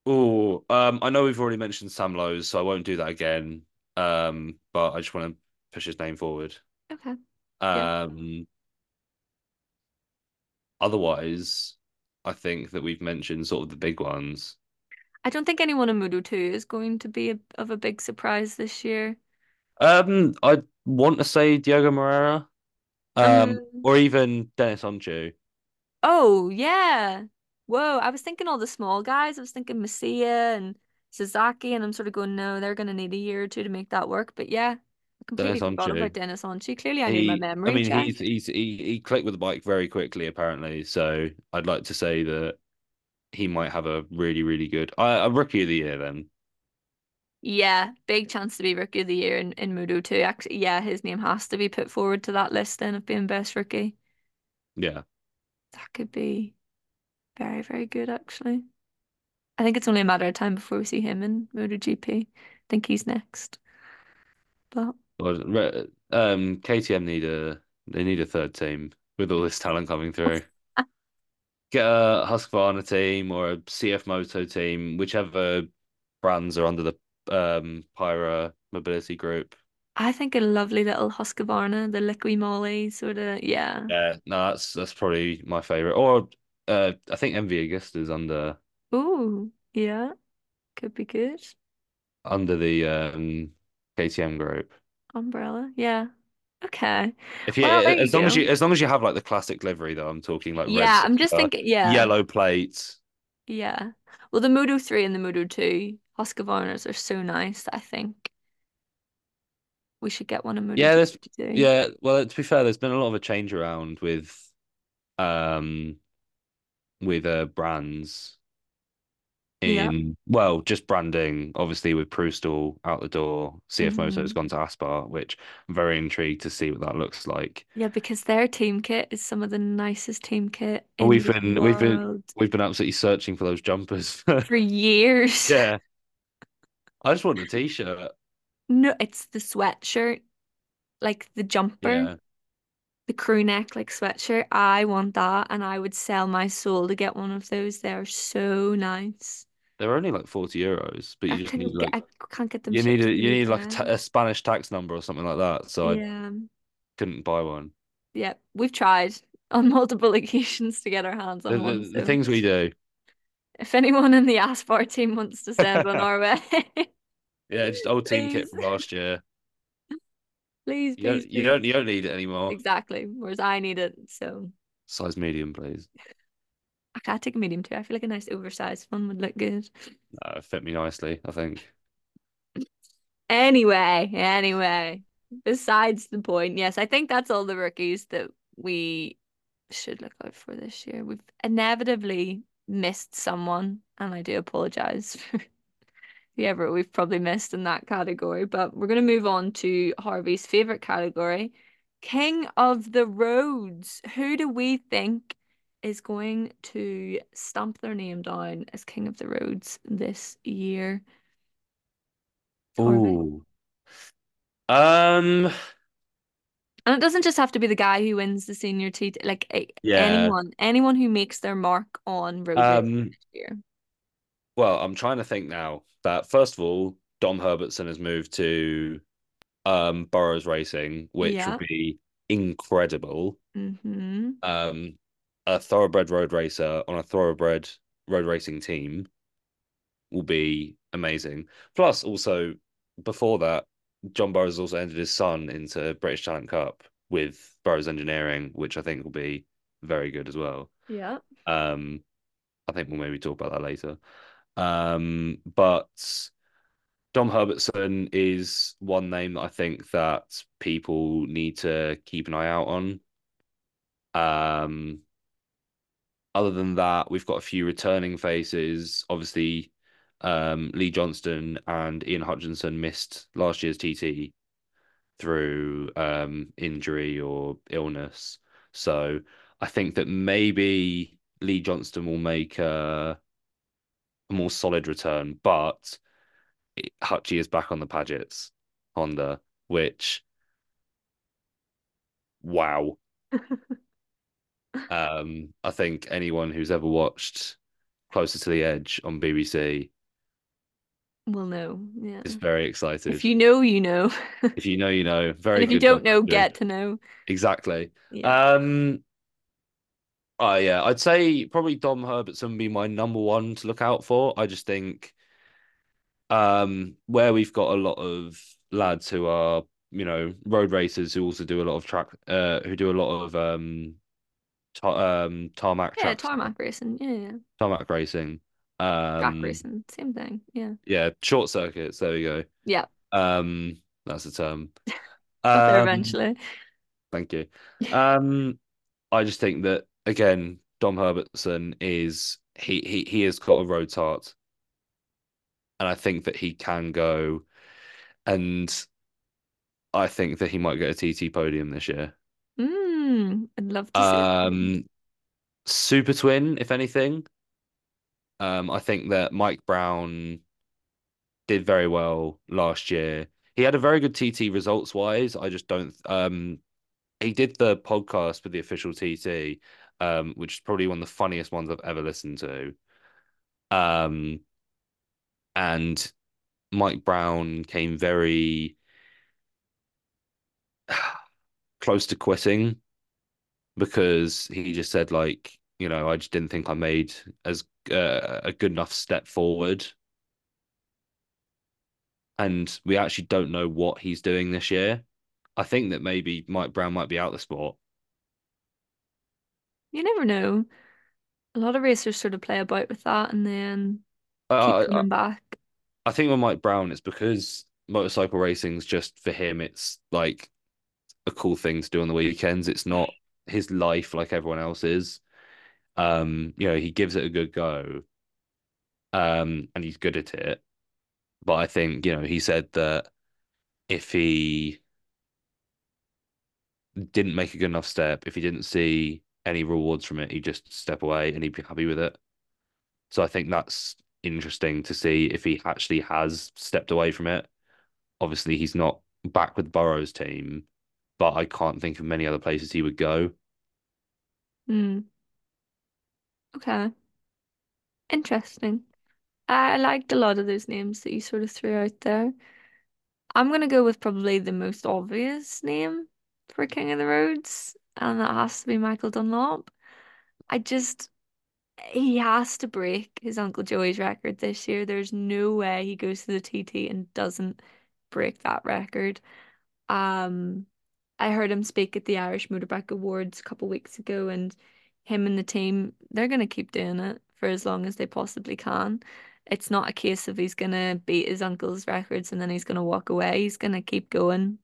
Oh, um, I know we've already mentioned Sam Lowes, so I won't do that again. Um, but I just want to push his name forward. Okay. Yeah. Um, otherwise, I think that we've mentioned sort of the big ones. I don't think anyone in Moto 2 is going to be a, of a big surprise this year. Um, I want to say Diogo Moreira, um, Um, or even Deniz Öncü. oh, yeah. Whoa, I was thinking all the small guys. I was thinking Masia and Sasaki, and I'm sort of going, no, they're going to need a year or two to make that work. But yeah, I Dennis completely forgot about Deniz Öncü. Clearly, I need my He, I memory mean, he's he's he, he clicked with the bike very quickly, apparently. So I'd like to say that he might have a really, really good uh, a rookie of the year then. Yeah, big chance to be rookie of the year in, in Moto 2. Actually, yeah, his name has to be put forward to that list then of being best rookie. Yeah. That could be very, very good, actually. I think it's only a matter of time before we see him in MotoGP. I think he's next. But Well, um, KTM need a they need a third team with all this talent coming through. Get a Husqvarna team or a CF Moto team, whichever brands are under the um Pierer Mobility Group. I think a lovely little Husqvarna, the Liqui Moly sort of, yeah. Yeah, no, that's that's probably my favorite. Or uh, I think MV Agusta's under Ooh, yeah, could be good. under the um KTM group. Umbrella, yeah. Okay. If you Well, there you as long as you as long as you have like the classic livery though, I'm talking like red Yeah, I'm just thinking, yeah, yellow plates. yeah. Well, the Moto 3 and the Moto 2 Husqvarnas are so nice I think we should get one of in Yeah, there's yeah. Well, to be fair, there's been a lot of a change around with um with uh brands Yeah. in well, just branding. Obviously, with Prüstel out the door, CF Moto's hmm gone to Aspar, which I'm very intrigued to see what that looks like. Yeah, because their team kit is some of the nicest team kit in we've been we've been we've been absolutely searching for those jumpers. for years. Yeah, I just want a t-shirt. No, it's the sweatshirt, like the jumper, Yeah, the crew neck, like sweatshirt. I want that, and I would sell my soul to get one of those. They're so nice. they're only like 40 euros, but I you just need get, like I can't get them you need a you need like a, ta a Spanish tax number or something like that. So I couldn't buy one. yeah, we've tried on multiple occasions to get our hands The, on one. the, the things we do. If anyone in the Aspar team wants to send one our way, Yeah, just old team kit from last year. please, You don't please, you don't you don't need it anymore. Exactly. Whereas I need it, so Size medium, please. I can't take a medium too. I feel like a nice oversized one would look good. Uh, fit me nicely, I think. Anyway, anyway, besides the point, yes, I think that's all the rookies that we should look out for this year. We've inevitably missed someone, and I do apologize for whoever we've probably missed in that category. But we're going to move on to Harvey's favorite category, King of the Roads. Who do we think is going to stamp their name down as King of the Roads this year? Oh. Um, And it doesn't just have to be the guy who wins the senior T, like yeah. anyone, anyone who makes their mark on road racing Um, this year. well, I'm trying to think now that first of all, Dom Herbertson has moved to um Burrows Racing, which Yeah. be incredible. Mm-hmm. Um, a thoroughbred road racer on a thoroughbred road racing team will be amazing. Plus, also before that, John Burrows also entered his son into British Talent Cup with Burrows Engineering, which I think will be very good as well. Yeah. Um, I think we'll maybe talk about that later. Um, but Dom Herbertson is one name that I think that people need to keep an eye out on. Um, other than that, we've got a few returning faces. Obviously, um, Lee Johnston and Ian Hutchinson missed last year's TT through um, injury or illness. So I think that maybe Lee Johnston will make a, a more solid return, but Hutchie is back on the Padgetts Honda, which wow. um, I think anyone who's ever watched Closer to the Edge on BBC will know. Yeah. It's very excited. If you know, you know. if you know, you know. Very and if you don't know, get to know. Exactly. Yeah. Um Oh yeah, I'd say probably Dom Herbertson would be my number one to look out for. I just think um where we've got a lot of lads who are, you know, road racers who also do a lot of track uh who do a lot of um ta- um tarmac Yeah, tarmac racing. Yeah, yeah. Tarmac racing. Um racing, same thing. Yeah. Yeah, short circuits, there we go. Yeah. Um that's the term. um, eventually. Thank you. Um I just think that again, Dom Herbertson is he he he has got a road heart, and I think that he can go, and I think that he might get a TT podium this year. Mm, I'd love to see. Um, Super Twin, if anything. Um, I think that Mike Brown did very well last year. He had a very good TT results wise. I just don't. Um, he did the podcast with the official TT, um, which is probably one of the funniest ones I've ever listened to. Um, and Mike Brown came very close to quitting because he just said like, you know, I just didn't think I made as uh, a good enough step forward. And we actually don't know what he's doing this year. I think that maybe Mike Brown might be out of the sport you never know. A lot of racers sort of play about with that and then uh, keep coming I, back. I think with Mike Brown, it's because motorcycle racing's just for him. It's like a cool thing to do on the weekends. It's not his life like everyone else is. Um, you know, he gives it a good go. Um, and he's good at it. But I think, you know, he said that if he didn't make a good enough step, if he didn't see any rewards from it. He'd just step away and he'd be happy with it. So I think that's interesting to see if he actually has stepped away from it. Obviously, he's not back with Burrows' team, but I can't think of many other places he would go. Hmm. Okay. Interesting. I liked a lot of those names that you sort of threw out there. I'm gonna go with probably the most obvious name for King of the Roads, and that has to be Michael Dunlop. I just he has to break his Uncle Joey's record this year. There's no way he goes to the TT and doesn't break that record. Um, I heard him speak at the Irish Motorbike Awards a couple weeks ago, and him and the team, they're gonna keep doing it for as long as they possibly can. It's not a case of he's gonna beat his uncle's records and then he's gonna walk away. He's gonna keep going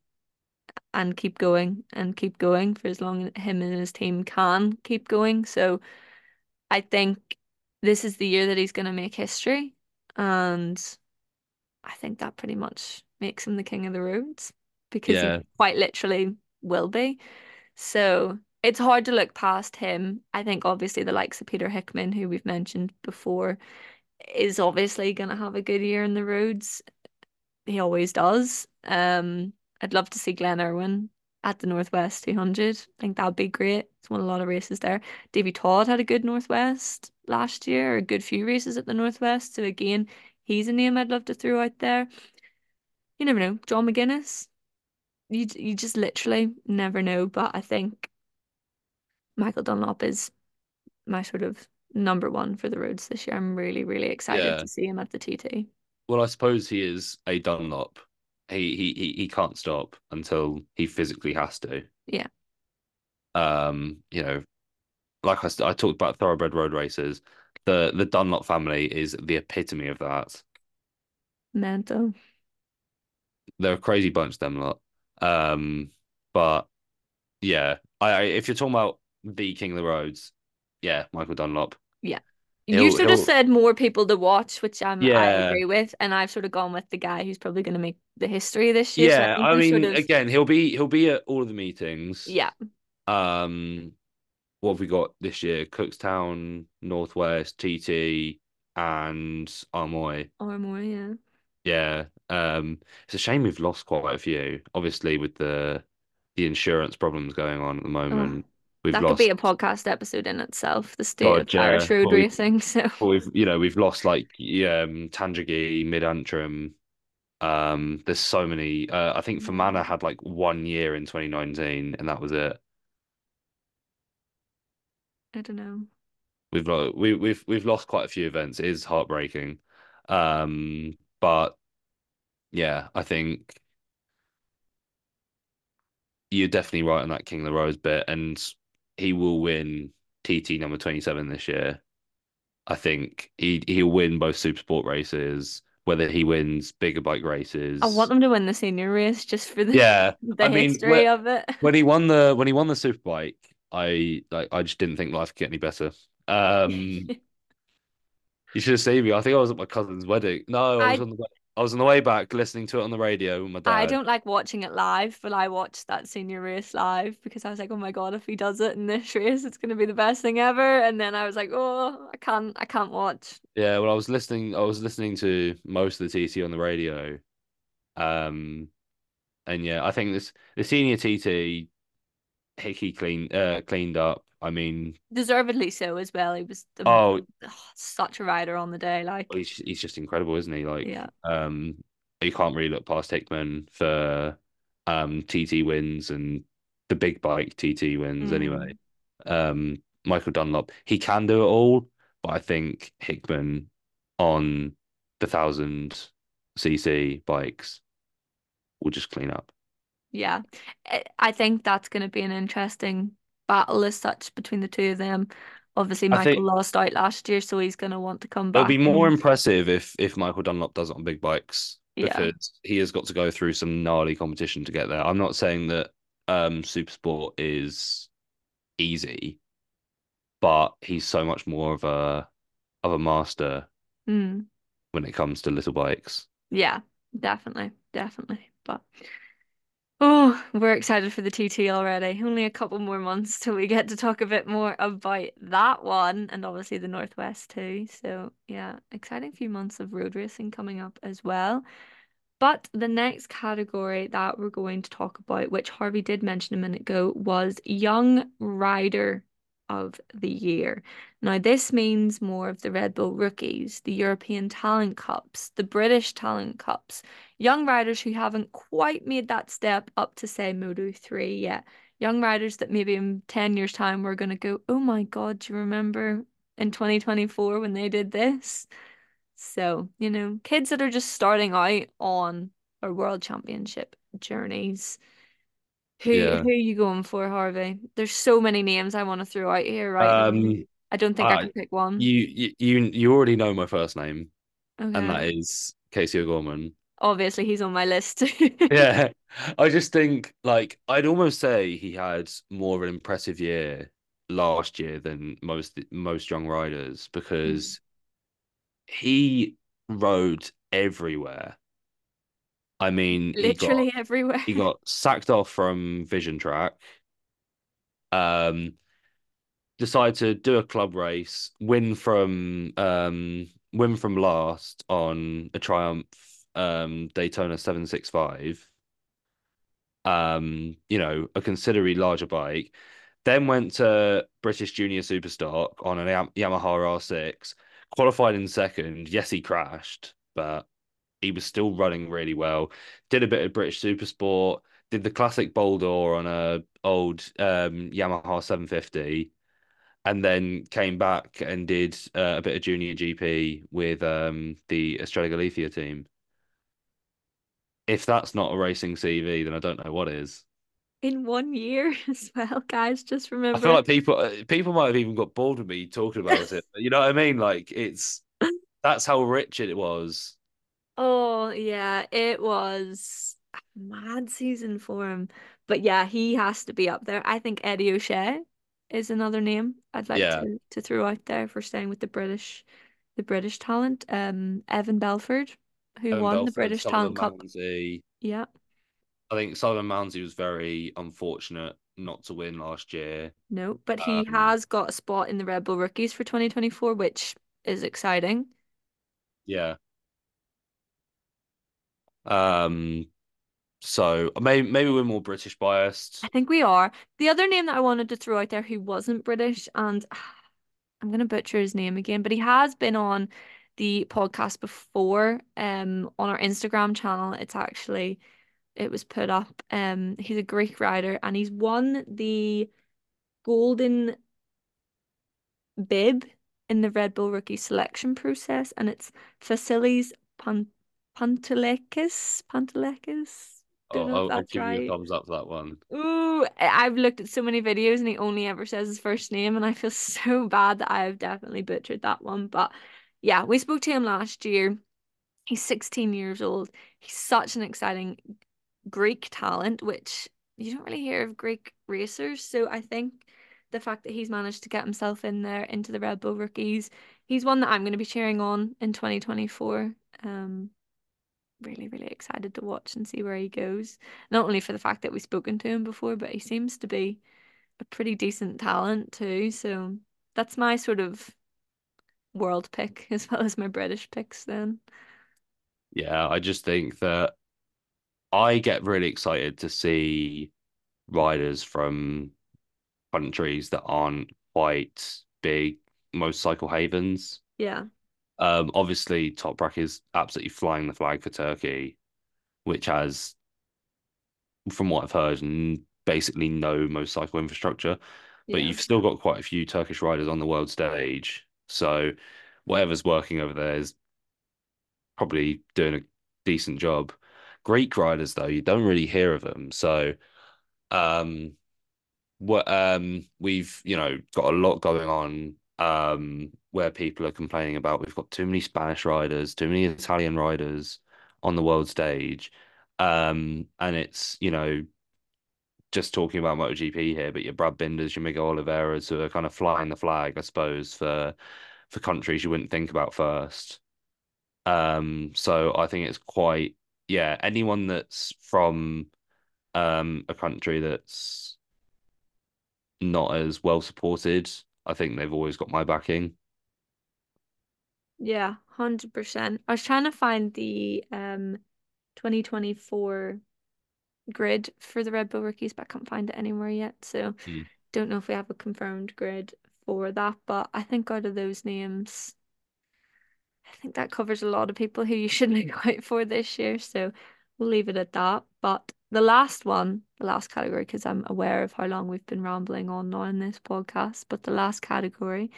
and keep going and keep going for as long as him and his team can keep going. So I think this is the year that he's going to make history. And I think that pretty much makes him the king of the roads because yeah. he quite literally will be. So it's hard to look past him. I think obviously the likes of Peter Hickman, who we've mentioned before, is obviously going to have a good year in the roads. He always does. Um, I'd love to see Glenn Irwin at the Northwest 200. I think that'd be great. It's won a lot of races there. Davy Todd had a good Northwest last year, a good few races at the Northwest. So again, he's a name I'd love to throw out there. You never know. John McGuinness. You you just literally never know. But I think Michael Dunlop is my sort of number one for the roads this year. I'm really, really excited yeah. to see him at the TT. Well, I suppose he is a Dunlop he he he he can't stop until he physically has to. Yeah. Um, you know, like I I talked about thoroughbred road races. The the Dunlop family is the epitome of that. Mental. they're a crazy bunch, them lot. Um, but yeah, I, I if you're talking about the king of the roads, yeah, Michael Dunlop. Yeah. You He'll sort of he'll said more people to watch, which um I agree with, and I've sort of gone with the guy who's probably going to make the history this year. So I Yeah, I we sort mean, of again, he'll be he'll be at all of the meetings. yeah, Um, what have we got this year? Cookstown, Northwest, TT, and Armoy. or more, yeah. Yeah. Um, it's a shame we've lost quite a few. Obviously, with the the insurance problems going on at the Oh, moment, we've that could be a podcast episode in itself, the state of God, yeah. Irish road we've racing. So we've you know we've lost like um, Tandragee, Mid Antrim. Um, there's so many. Uh, I think Fermanagh had like one year in 2019, and that was it. I don't know. We've lo- we we've we've lost quite a few events. It is heartbreaking. Um, but yeah, I think you're definitely right on that King of the Rose bit, and he will win TT number 27 this year. I think he he'll win both super sport races, whether he wins bigger bike races. I want them to win the senior race just for the Yeah, the I mean, history of it. when he won the when he won the super bike, I like I just didn't think life could get any better. Um, You should have seen me. I think I was at my cousin's wedding. No, I was I on the way, I was on the way back listening to it on the radio with my dad. I don't like watching it live, but I watched that senior race live because I was like, oh my God, if he does it in this race, it's gonna be the best thing ever. And then I was like, oh, I can't, I can't watch. Yeah, well, I was listening. I was listening to most of the TT on the radio. Um, and yeah, I think this the senior TT Hickey clean uh cleaned up. I mean, Deservedly so as well. He was the, oh, oh, such a rider on the day. Like, he's he's just incredible, isn't he? Like, yeah. um, you can't really look past Hickman for um TT wins and the big bike TT wins anyway. Mm, Um, Michael Dunlop, he can do it all, but I think Hickman on the thousand cc bikes will just clean up. Yeah. I think that's gonna be an interesting battle as such between the two of them. Obviously, Michael lost out last year, so he's gonna want to come back. it'll be more and impressive if if Michael Dunlop does it on big bikes yeah. because he has got to go through some gnarly competition to get there. I'm not saying that um super sport is easy, but he's so much more of a of a master Mm. when it comes to little bikes. Yeah, definitely, definitely. But oh, we're excited for the TT already. Only a couple more months till we get to talk a bit more about that one and obviously the Northwest too. So yeah, exciting few months of road racing coming up as well. But the next category that we're going to talk about, which Harvey did mention a minute ago, was Young Rider of the Year. Now, this means more of the Red Bull rookies, the European Talent Cups, the British Talent Cups, young riders who haven't quite made that step up to, say, Moto 3 yet. Young riders that maybe in 10 years' time we're going to go, oh my God, do you remember in 2024 when they did this? So, you know, kids that are just starting out on our world championship journeys. Who Yeah. who are you going for, Harvey? There's so many names I want to throw out here right. Um, I don't think I uh, can pick one. you you you already know my first name, and that is Casey O'Gorman. Obviously, he's on my list. Yeah, I just think like I'd almost say he had more of an impressive year last year than most most young riders Mm. because he rode everywhere. I mean, he got Literally everywhere. he got sacked off from Vision Track. Um, decided to do a club race, win from um win from last on a Triumph um Daytona 765. Um, you know, a considerably larger bike. Then went to British Junior Superstock on an Yam- Yamaha R6, qualified in second. Yes, he crashed, but he was still running really well. Did a bit of British Supersport, did the classic Bol d'Or on a old um, Yamaha 750 and then came back and did uh, a bit of junior GP with um, the Estrella Galicia team. If that's not a racing CV, then I don't know what is. In one year as well, guys. Just remember. I feel like people uh, people might have even got bored of me talking about it. You know what I mean? Like it's that's how rich it was. Oh, yeah, it was. a mad season for him. But yeah, he has to be up there. I think Eddie O'Shea is another name I'd like Yeah, to to throw out there for staying with the British the British talent. Um, Evan Belford, who Owen won the British Sullivan Talent Cup. Yeah, I think Sullivan Mounsey was very unfortunate not to win last year. no, but he Um, has got a spot in the Red Bull rookies for 2024, which is exciting. yeah. Um, so maybe maybe we're more British biased. I think we are. The other name that I wanted to throw out there who wasn't British, and I'm gonna butcher his name again, but he has been on the podcast before, um, on our Instagram channel. It's actually it was put up. Um, he's a Greek rider and he's won the golden bib in the Red Bull rookie selection process, and it's Vasilis Pan Pantelakis. Pantelakis. Don't I'll, I'll, give you a thumbs up for that one. Ooh, I- I've looked at so many videos and he only ever says his first name, and I feel so bad that I've definitely butchered that one. But yeah, we spoke to him last year. He's 16 years old. He's such an exciting Greek talent, which you don't really hear of Greek racers. So I think the fact that he's managed to get himself in there into the Red Bull rookies, he's one that I'm going to be cheering on in 2024. Um, really, really excited to watch and see where he goes. Not only for the fact that we've spoken to him before, but he seems to be a pretty decent talent too. So that's my sort of world pick as well as my British picks then. Yeah, I just think that I get really excited to see riders from countries that aren't quite big motorcycle havens. Yeah. Um, obviously, Toprak is absolutely flying the flag for Turkey, which has, from what I've heard, n- basically no motorcycle infrastructure. But Yeah. you've still got quite a few Turkish riders on the world stage. So whatever's working over there is probably doing a decent job. Greek riders, though, you don't really hear of them. So um, what um we've you know got a lot going on um where people are complaining about we've got too many Spanish riders, too many Italian riders on the world stage. Um and it's you know just talking about MotoGP here, but your Brad Binders, your Miguel Oliveira's who are kind of flying the flag, I suppose, for for countries you wouldn't think about first. Um so I think it's quite yeah, anyone that's from um a country that's not as well supported. I think they've always got my backing. Yeah, 100%. I was trying to find the um 2024 grid for the Red Bull rookies, but I can't find it anywhere yet. So Mm. don't know if we have a confirmed grid for that. But I think out of those names, I think that covers a lot of people who you should look out for this year. So we'll leave it at that. But the last one, the last category, because I'm aware of how long we've been rambling on now in this podcast, but the last category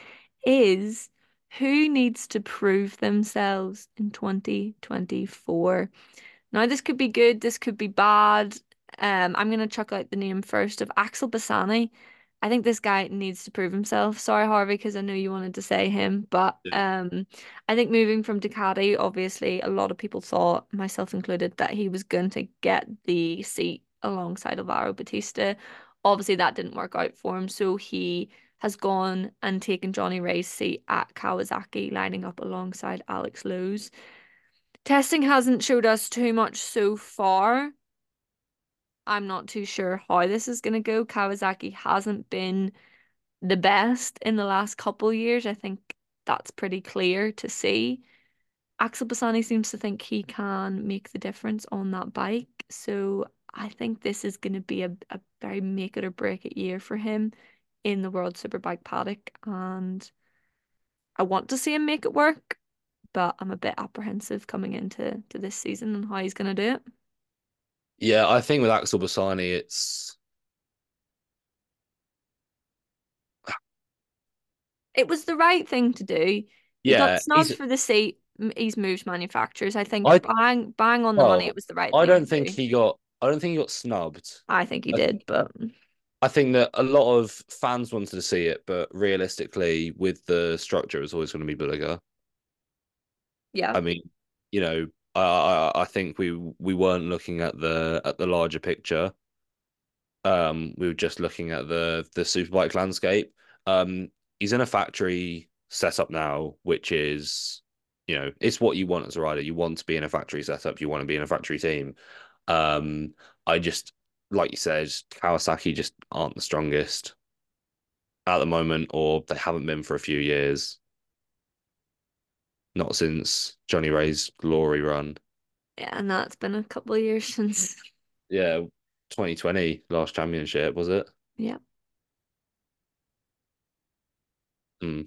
is who needs to prove themselves in 2024. Now, this could be good, this could be bad. Um, I'm gonna chuck out the name first of Axel Bassani. I think this guy needs to prove himself. Sorry, Harvey, because I know you wanted to say him, but Yeah. um, I think moving from Ducati, obviously, a lot of people thought, myself included, that he was going to get the seat alongside Alvaro Bautista. Obviously, that didn't work out for him, so he has gone and taken Johnny Rea's seat at Kawasaki, lining up alongside Alex Lowes. Testing hasn't showed us too much so far. I'm not too sure how this is going to go. Kawasaki hasn't been the best in the last couple years. I think that's pretty clear to see. Axel Bassani seems to think he can make the difference on that bike. So I think this is going to be a, a very make it or break it year for him in the World Superbike paddock. And I want to see him make it work, but I'm a bit apprehensive coming into to this season and how he's going to do it. Yeah, I think with Axel Bassani, it's It was the right thing to do. He got yeah, snubbed he's for the seat. He's moved manufacturers. I think I bang bang on the money. It was the right I thing don't think do. he got I don't think he got snubbed. I think he I did, but I think that a lot of fans wanted to see it, but realistically, with the structure, it was always going to be Bulega. yeah, I mean, you know, I, I think we we weren't looking at the at the larger picture. Um, we were just looking at the the superbike landscape. Um, he's in a factory setup now, which is, you know, it's what you want as a rider. You want to be in a factory setup. You want to be in a factory team. Um, I just, like you said, Kawasaki just aren't the strongest at the moment, or they haven't been for a few years. Not since Johnny Rea's glory run. Yeah, and that's been a couple of years since. Yeah, 2020 last championship, was it? Yeah. Hmm.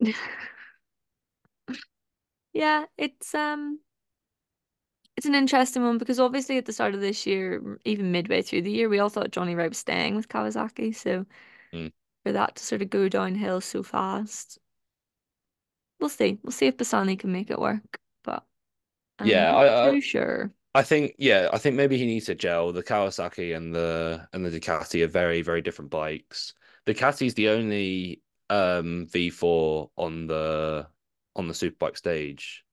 Yeah, it's um it's an interesting one because obviously at the start of this year, even midway through the year, we all thought Johnny Ray was staying with Kawasaki. So Hmm. for that to sort of go downhill so fast, we'll see. We'll see if Bassani can make it work, but I'm Yeah, not I, I sure. I think yeah, I think maybe he needs to gel. The Kawasaki and the and the Ducati are very, very different bikes. The Ducati's the only um V4 on the on the superbike stage.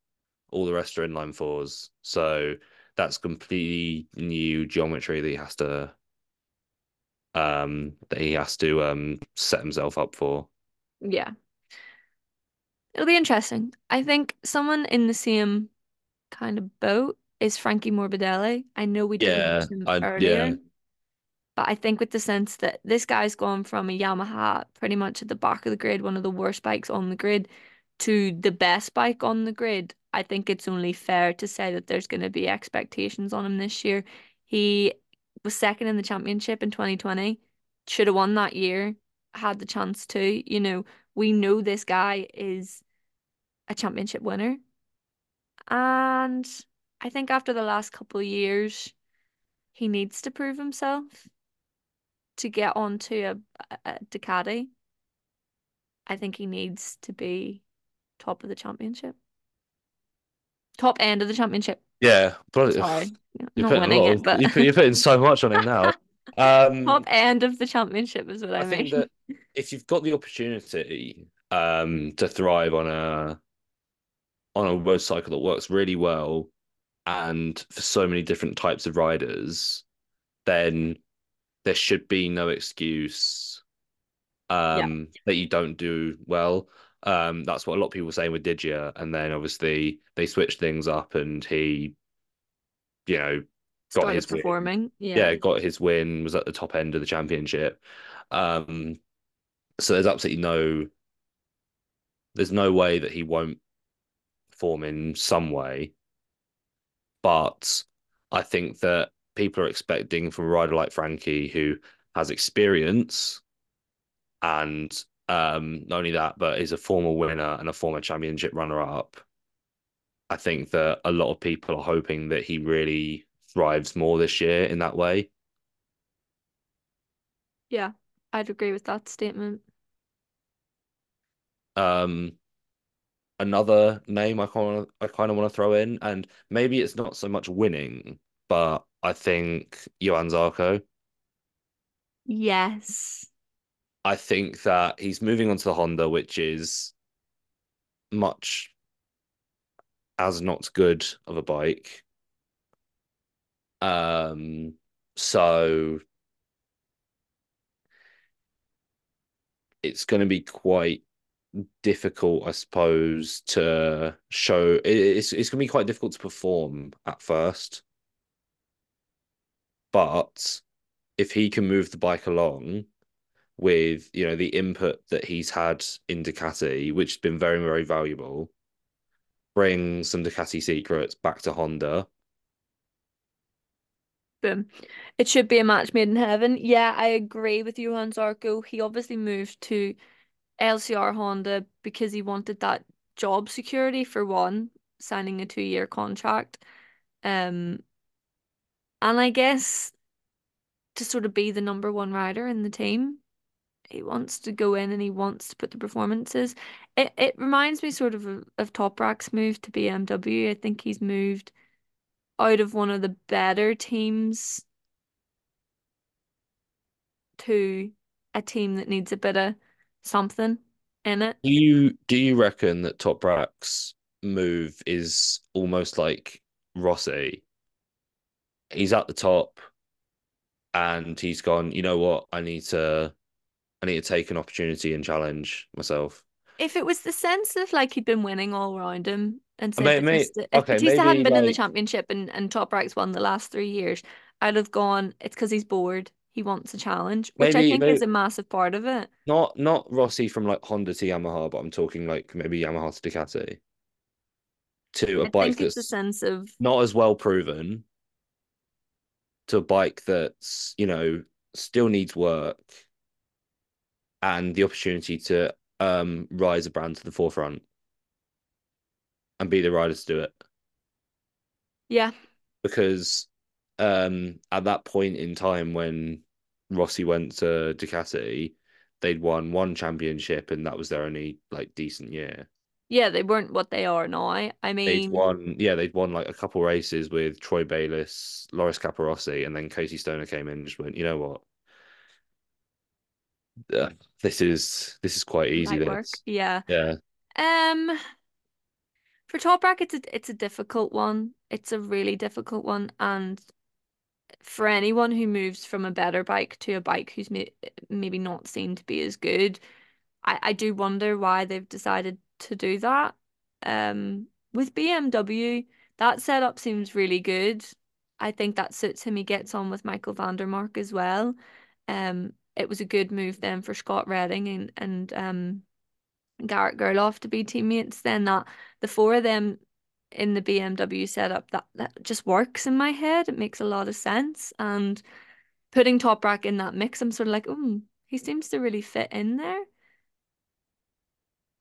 All the rest are inline fours. So that's completely new geometry that he has to um that he has to um set himself up for. Yeah, it'll be interesting. I think someone in the same kind of boat is Frankie Morbidelli. I know we didn't Yeah, mention I earlier. yeah. But I think with the sense that this guy's gone from a Yamaha pretty much at the back of the grid, one of the worst bikes on the grid, to the best bike on the grid, I think it's only fair to say that there's going to be expectations on him this year. He was second in the championship in 2020, should have won that year, had the chance to. You know, we know this guy is a championship winner. And I think after the last couple of years, he needs to prove himself. to get onto a, a Ducati, I think he needs to be top of the championship. Top end of the championship. Yeah, but Sorry. you're Not putting winning it, but you put, you're putting so much on him now. Um top end of the championship is what I I think mean. that if you've got the opportunity um to thrive on a on a motorcycle that works really well and for so many different types of riders, then there should be no excuse Yeah. um that you don't do well. Um that's what a lot of people were saying with Diggia, and then obviously they switched things up and he, you know, got Started his win. performing. Yeah. Yeah, got his win, was at the top end of the championship. Um so there's absolutely no there's no way that he won't perform in some way. But I think that people are expecting from a rider like Frankie, who has experience and um, not only that, but is a former winner and a former championship runner up. I think that a lot of people are hoping that he really thrives more this year in that way. Yeah. I'd agree with that statement. Um, another name I kind of I kind of want to throw in, and maybe it's not so much winning, but I think Johan Zarco. Yes. I think that he's moving on to the Honda, which is much as not good of a bike. Um, so it's going to be quite difficult, I suppose, to show. It's it's going to be quite difficult to perform at first, but if he can move the bike along with you know the input that he's had in Ducati, which has been very very valuable, bring some Ducati secrets back to Honda. Boom. It should be a match made in heaven. Yeah, I agree with Johan Zarco. He obviously moved to LCR Honda because he wanted that job security for one, signing a two-year contract. Um, and I guess to sort of be the number one rider in the team, he wants to go in and he wants to put the performances. It it reminds me sort of of, of Toprak's move to BMW. I think he's moved out of one of the better teams to a team that needs a bit of something in it. Do you do you reckon that Toprak's move is almost like Rossi, he's at the top and he's gone, you know what? I need to I need to take an opportunity and challenge myself. If it was the sense of like he'd been winning all around him and Uh, said Mate, mate, Bautista, if okay, Bautista hadn't maybe been in the championship and, and Toprak's won the last three years, I'd have gone, it's because he's bored. He wants a challenge, which I maybe think is a massive part of it. not not Rossi from like Honda to Yamaha, but I'm talking like maybe Yamaha to Ducati to a I bike think it's a that's sense of, not as well proven to a bike that's, you know, still needs work and the opportunity to um rise a brand to the forefront and be the rider to do it. yeah, Because um at that point in time when Rossi went to Ducati, they'd won one championship and that was their only like decent year. yeah, they weren't what they are now. I mean, They'd won, yeah, they'd won like a couple races with Troy Bayliss, Loris Capirossi, and then Casey Stoner came in and just went, you know what? Uh, this is this is quite easy. This, Yeah. yeah, Um, for Toprak, it's a it's a difficult one. It's a really difficult one, and for anyone who moves from a better bike to a bike who's may maybe not seen to be as good, I I do wonder why they've decided to do that. Um, with BMW, that setup seems really good. I think that suits him. He gets on with Michael van der Mark as well. Um, it was a good move then for Scott Redding and and um. Garrett Gerloff to be teammates, then that the four of them in the BMW setup that that just works in my head. It makes a lot of sense. And putting Toprak in that mix, I'm sort of like, oh, he seems to really fit in there.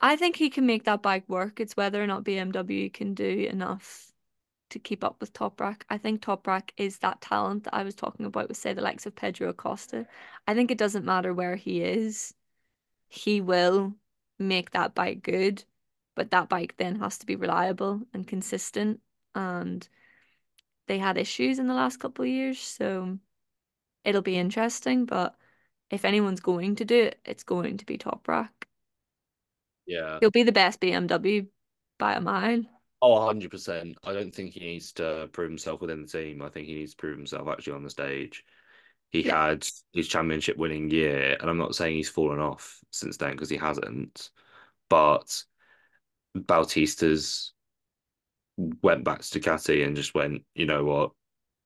I think he can make that bike work. It's whether or not BMW can do enough to keep up with Toprak. I think Toprak is that talent that I was talking about with, say, the likes of Pedro Acosta. I think it doesn't matter where he is he will make that bike good, but that bike then has to be reliable and consistent. And they had issues in the last couple of years, so it'll be interesting. But if anyone's going to do it, it's going to be top Toprak. yeah. He'll be the best BMW by a mile. Oh, 100%. I don't think he needs to prove himself within the team. I think he needs to prove himself actually on the stage. He Yeah. had his championship winning year, and I'm not saying he's fallen off since then because he hasn't, but Bautista's went back to Ducati and just went, you know what,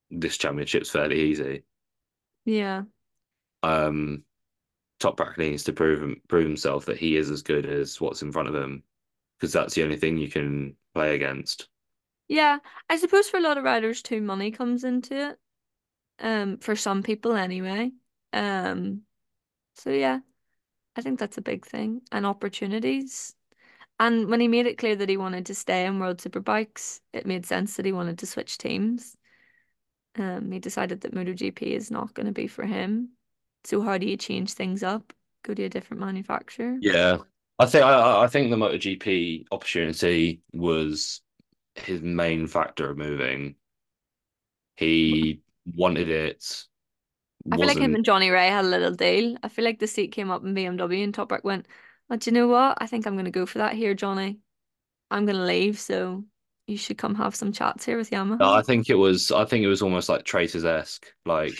this championship's fairly easy. Yeah. Um, Toprak needs to prove him- prove himself that he is as good as what's in front of him because that's the only thing you can play against. Yeah. I suppose for a lot of riders too, money comes into it. Um, for some people anyway. Um, so yeah, I think that's a big thing. And opportunities. And when he made it clear that he wanted to stay in World Superbikes, it made sense that he wanted to switch teams. Um, he decided that MotoGP is not going to be for him. So how do you change things up? Go to a different manufacturer? Yeah, I think I, I think the MotoGP opportunity was his main factor of moving. He wanted it, I feel like him and Johnny Rea had a little deal. I feel like the seat came up in BMW and Toprak went, oh, do you know what? I think I'm going to go for that here, Johnny. I'm going to leave, so you should come have some chats here with No, I think it was. I think it was almost like Traitors-esque. Like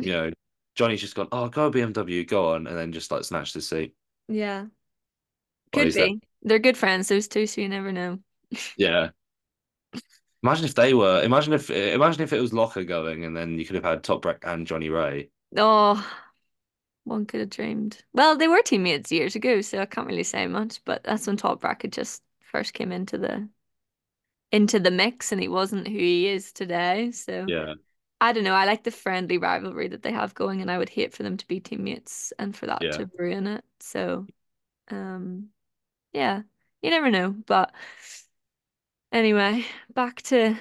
you know, Johnny's just gone. Oh, go BMW, go on, and then just like snatched the seat. Yeah, could be. They're good friends, those two, so you never know. Yeah. Imagine if they were. Imagine if. Imagine if it was Locker going, and then you could have had Toprak and Johnny Rea. Oh, one could have dreamed. Well, they were teammates years ago, so I can't really say much, but that's when Top Bracket just first came into the into the mix and he wasn't who he is today. So Yeah. I don't know. I like the friendly rivalry that they have going, and I would hate for them to be teammates and for that Yeah. to ruin it. So, um, yeah, you never know. But anyway, back to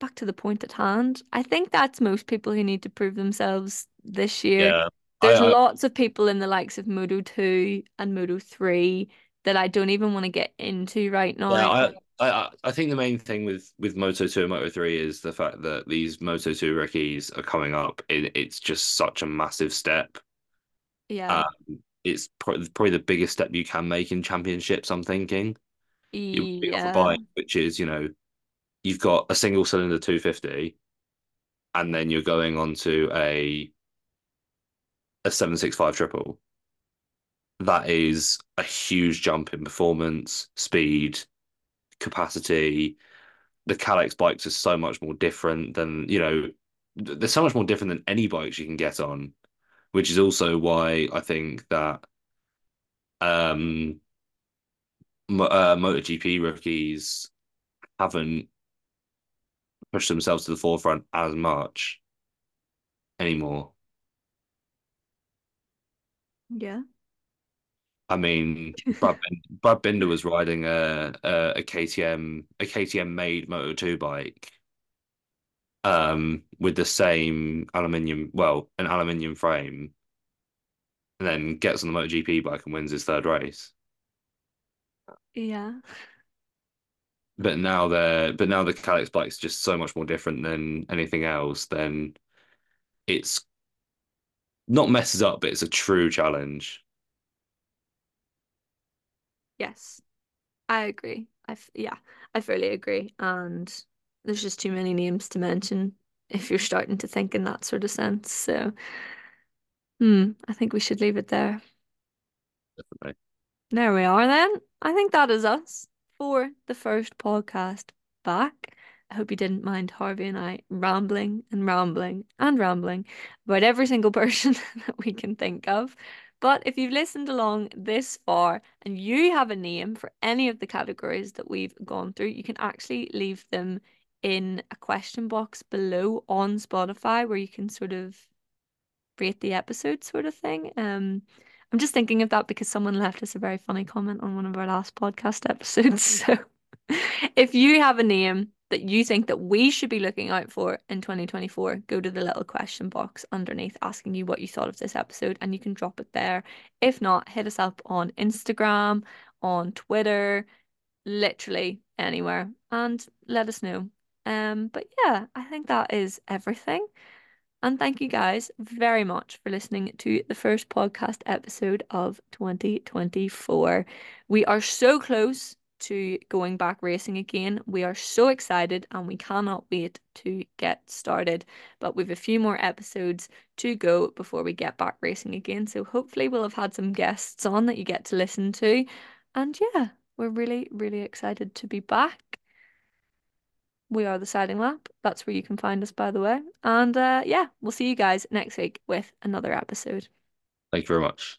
back to the point at hand. I think that's most people who need to prove themselves this year. Yeah. There's I, I lots of people in the likes of Moto 2 and Moto 3 that I don't even want to get into right now. Yeah, I, I I think the main thing with with Moto 2 and Moto 3 is the fact that these Moto 2 rookies are coming up. It, it's just such a massive step. Yeah. Um, it's pro probably the biggest step you can make in championships, I'm thinking. You would be off a Yeah. bike, which is, you know, you've got a single cylinder 250, and then you're going on to a a 765 triple. That is a huge jump in performance, speed, capacity. The Kalex bikes are so much more different than, you know, they're so much more different than any bikes you can get on, which is also why I think that um uh, MotoGP rookies haven't pushed themselves to the forefront as much anymore. Yeah. I mean, Brad, Brad Binder was riding a, a a KTM a KTM made Moto 2 bike um with the same aluminium well an aluminium frame and then gets on the MotoGP bike and wins his third race. Yeah. But now they're but now the Kalex bike's just so much more different than anything else. Then it's not messes up, but it's a true challenge. Yes. I agree. I f yeah, I fully agree. And there's just too many names to mention if you're starting to think in that sort of sense. So, hmm, I think we should leave it there. Definitely. There we are then. I think that is us for the first podcast back. I hope you didn't mind Harvey and I rambling and rambling and rambling about every single person that we can think of. But if you've listened along this far and you have a name for any of the categories that we've gone through, you can actually leave them in a question box below on Spotify where you can sort of rate the episode sort of thing. Um, I'm just thinking of that because someone left us a very funny comment on one of our last podcast episodes. So if you have a name that you think that we should be looking out for in 2024, go to the little question box underneath asking you what you thought of this episode and you can drop it there. If not, hit us up on Instagram, on Twitter, literally anywhere and let us know. Um, but yeah, I think that is everything. And thank you guys very much for listening to the first podcast episode of 2024. We are so close to going back racing again. We are so excited and we cannot wait to get started. But we've a few more episodes to go before we get back racing again. So hopefully we'll have had some guests on that you get to listen to. And yeah, we're really, really excited to be back. We are the Siding Lap. That's where you can find us, by the way. And uh, yeah, we'll see you guys next week with another episode. Thank you very much.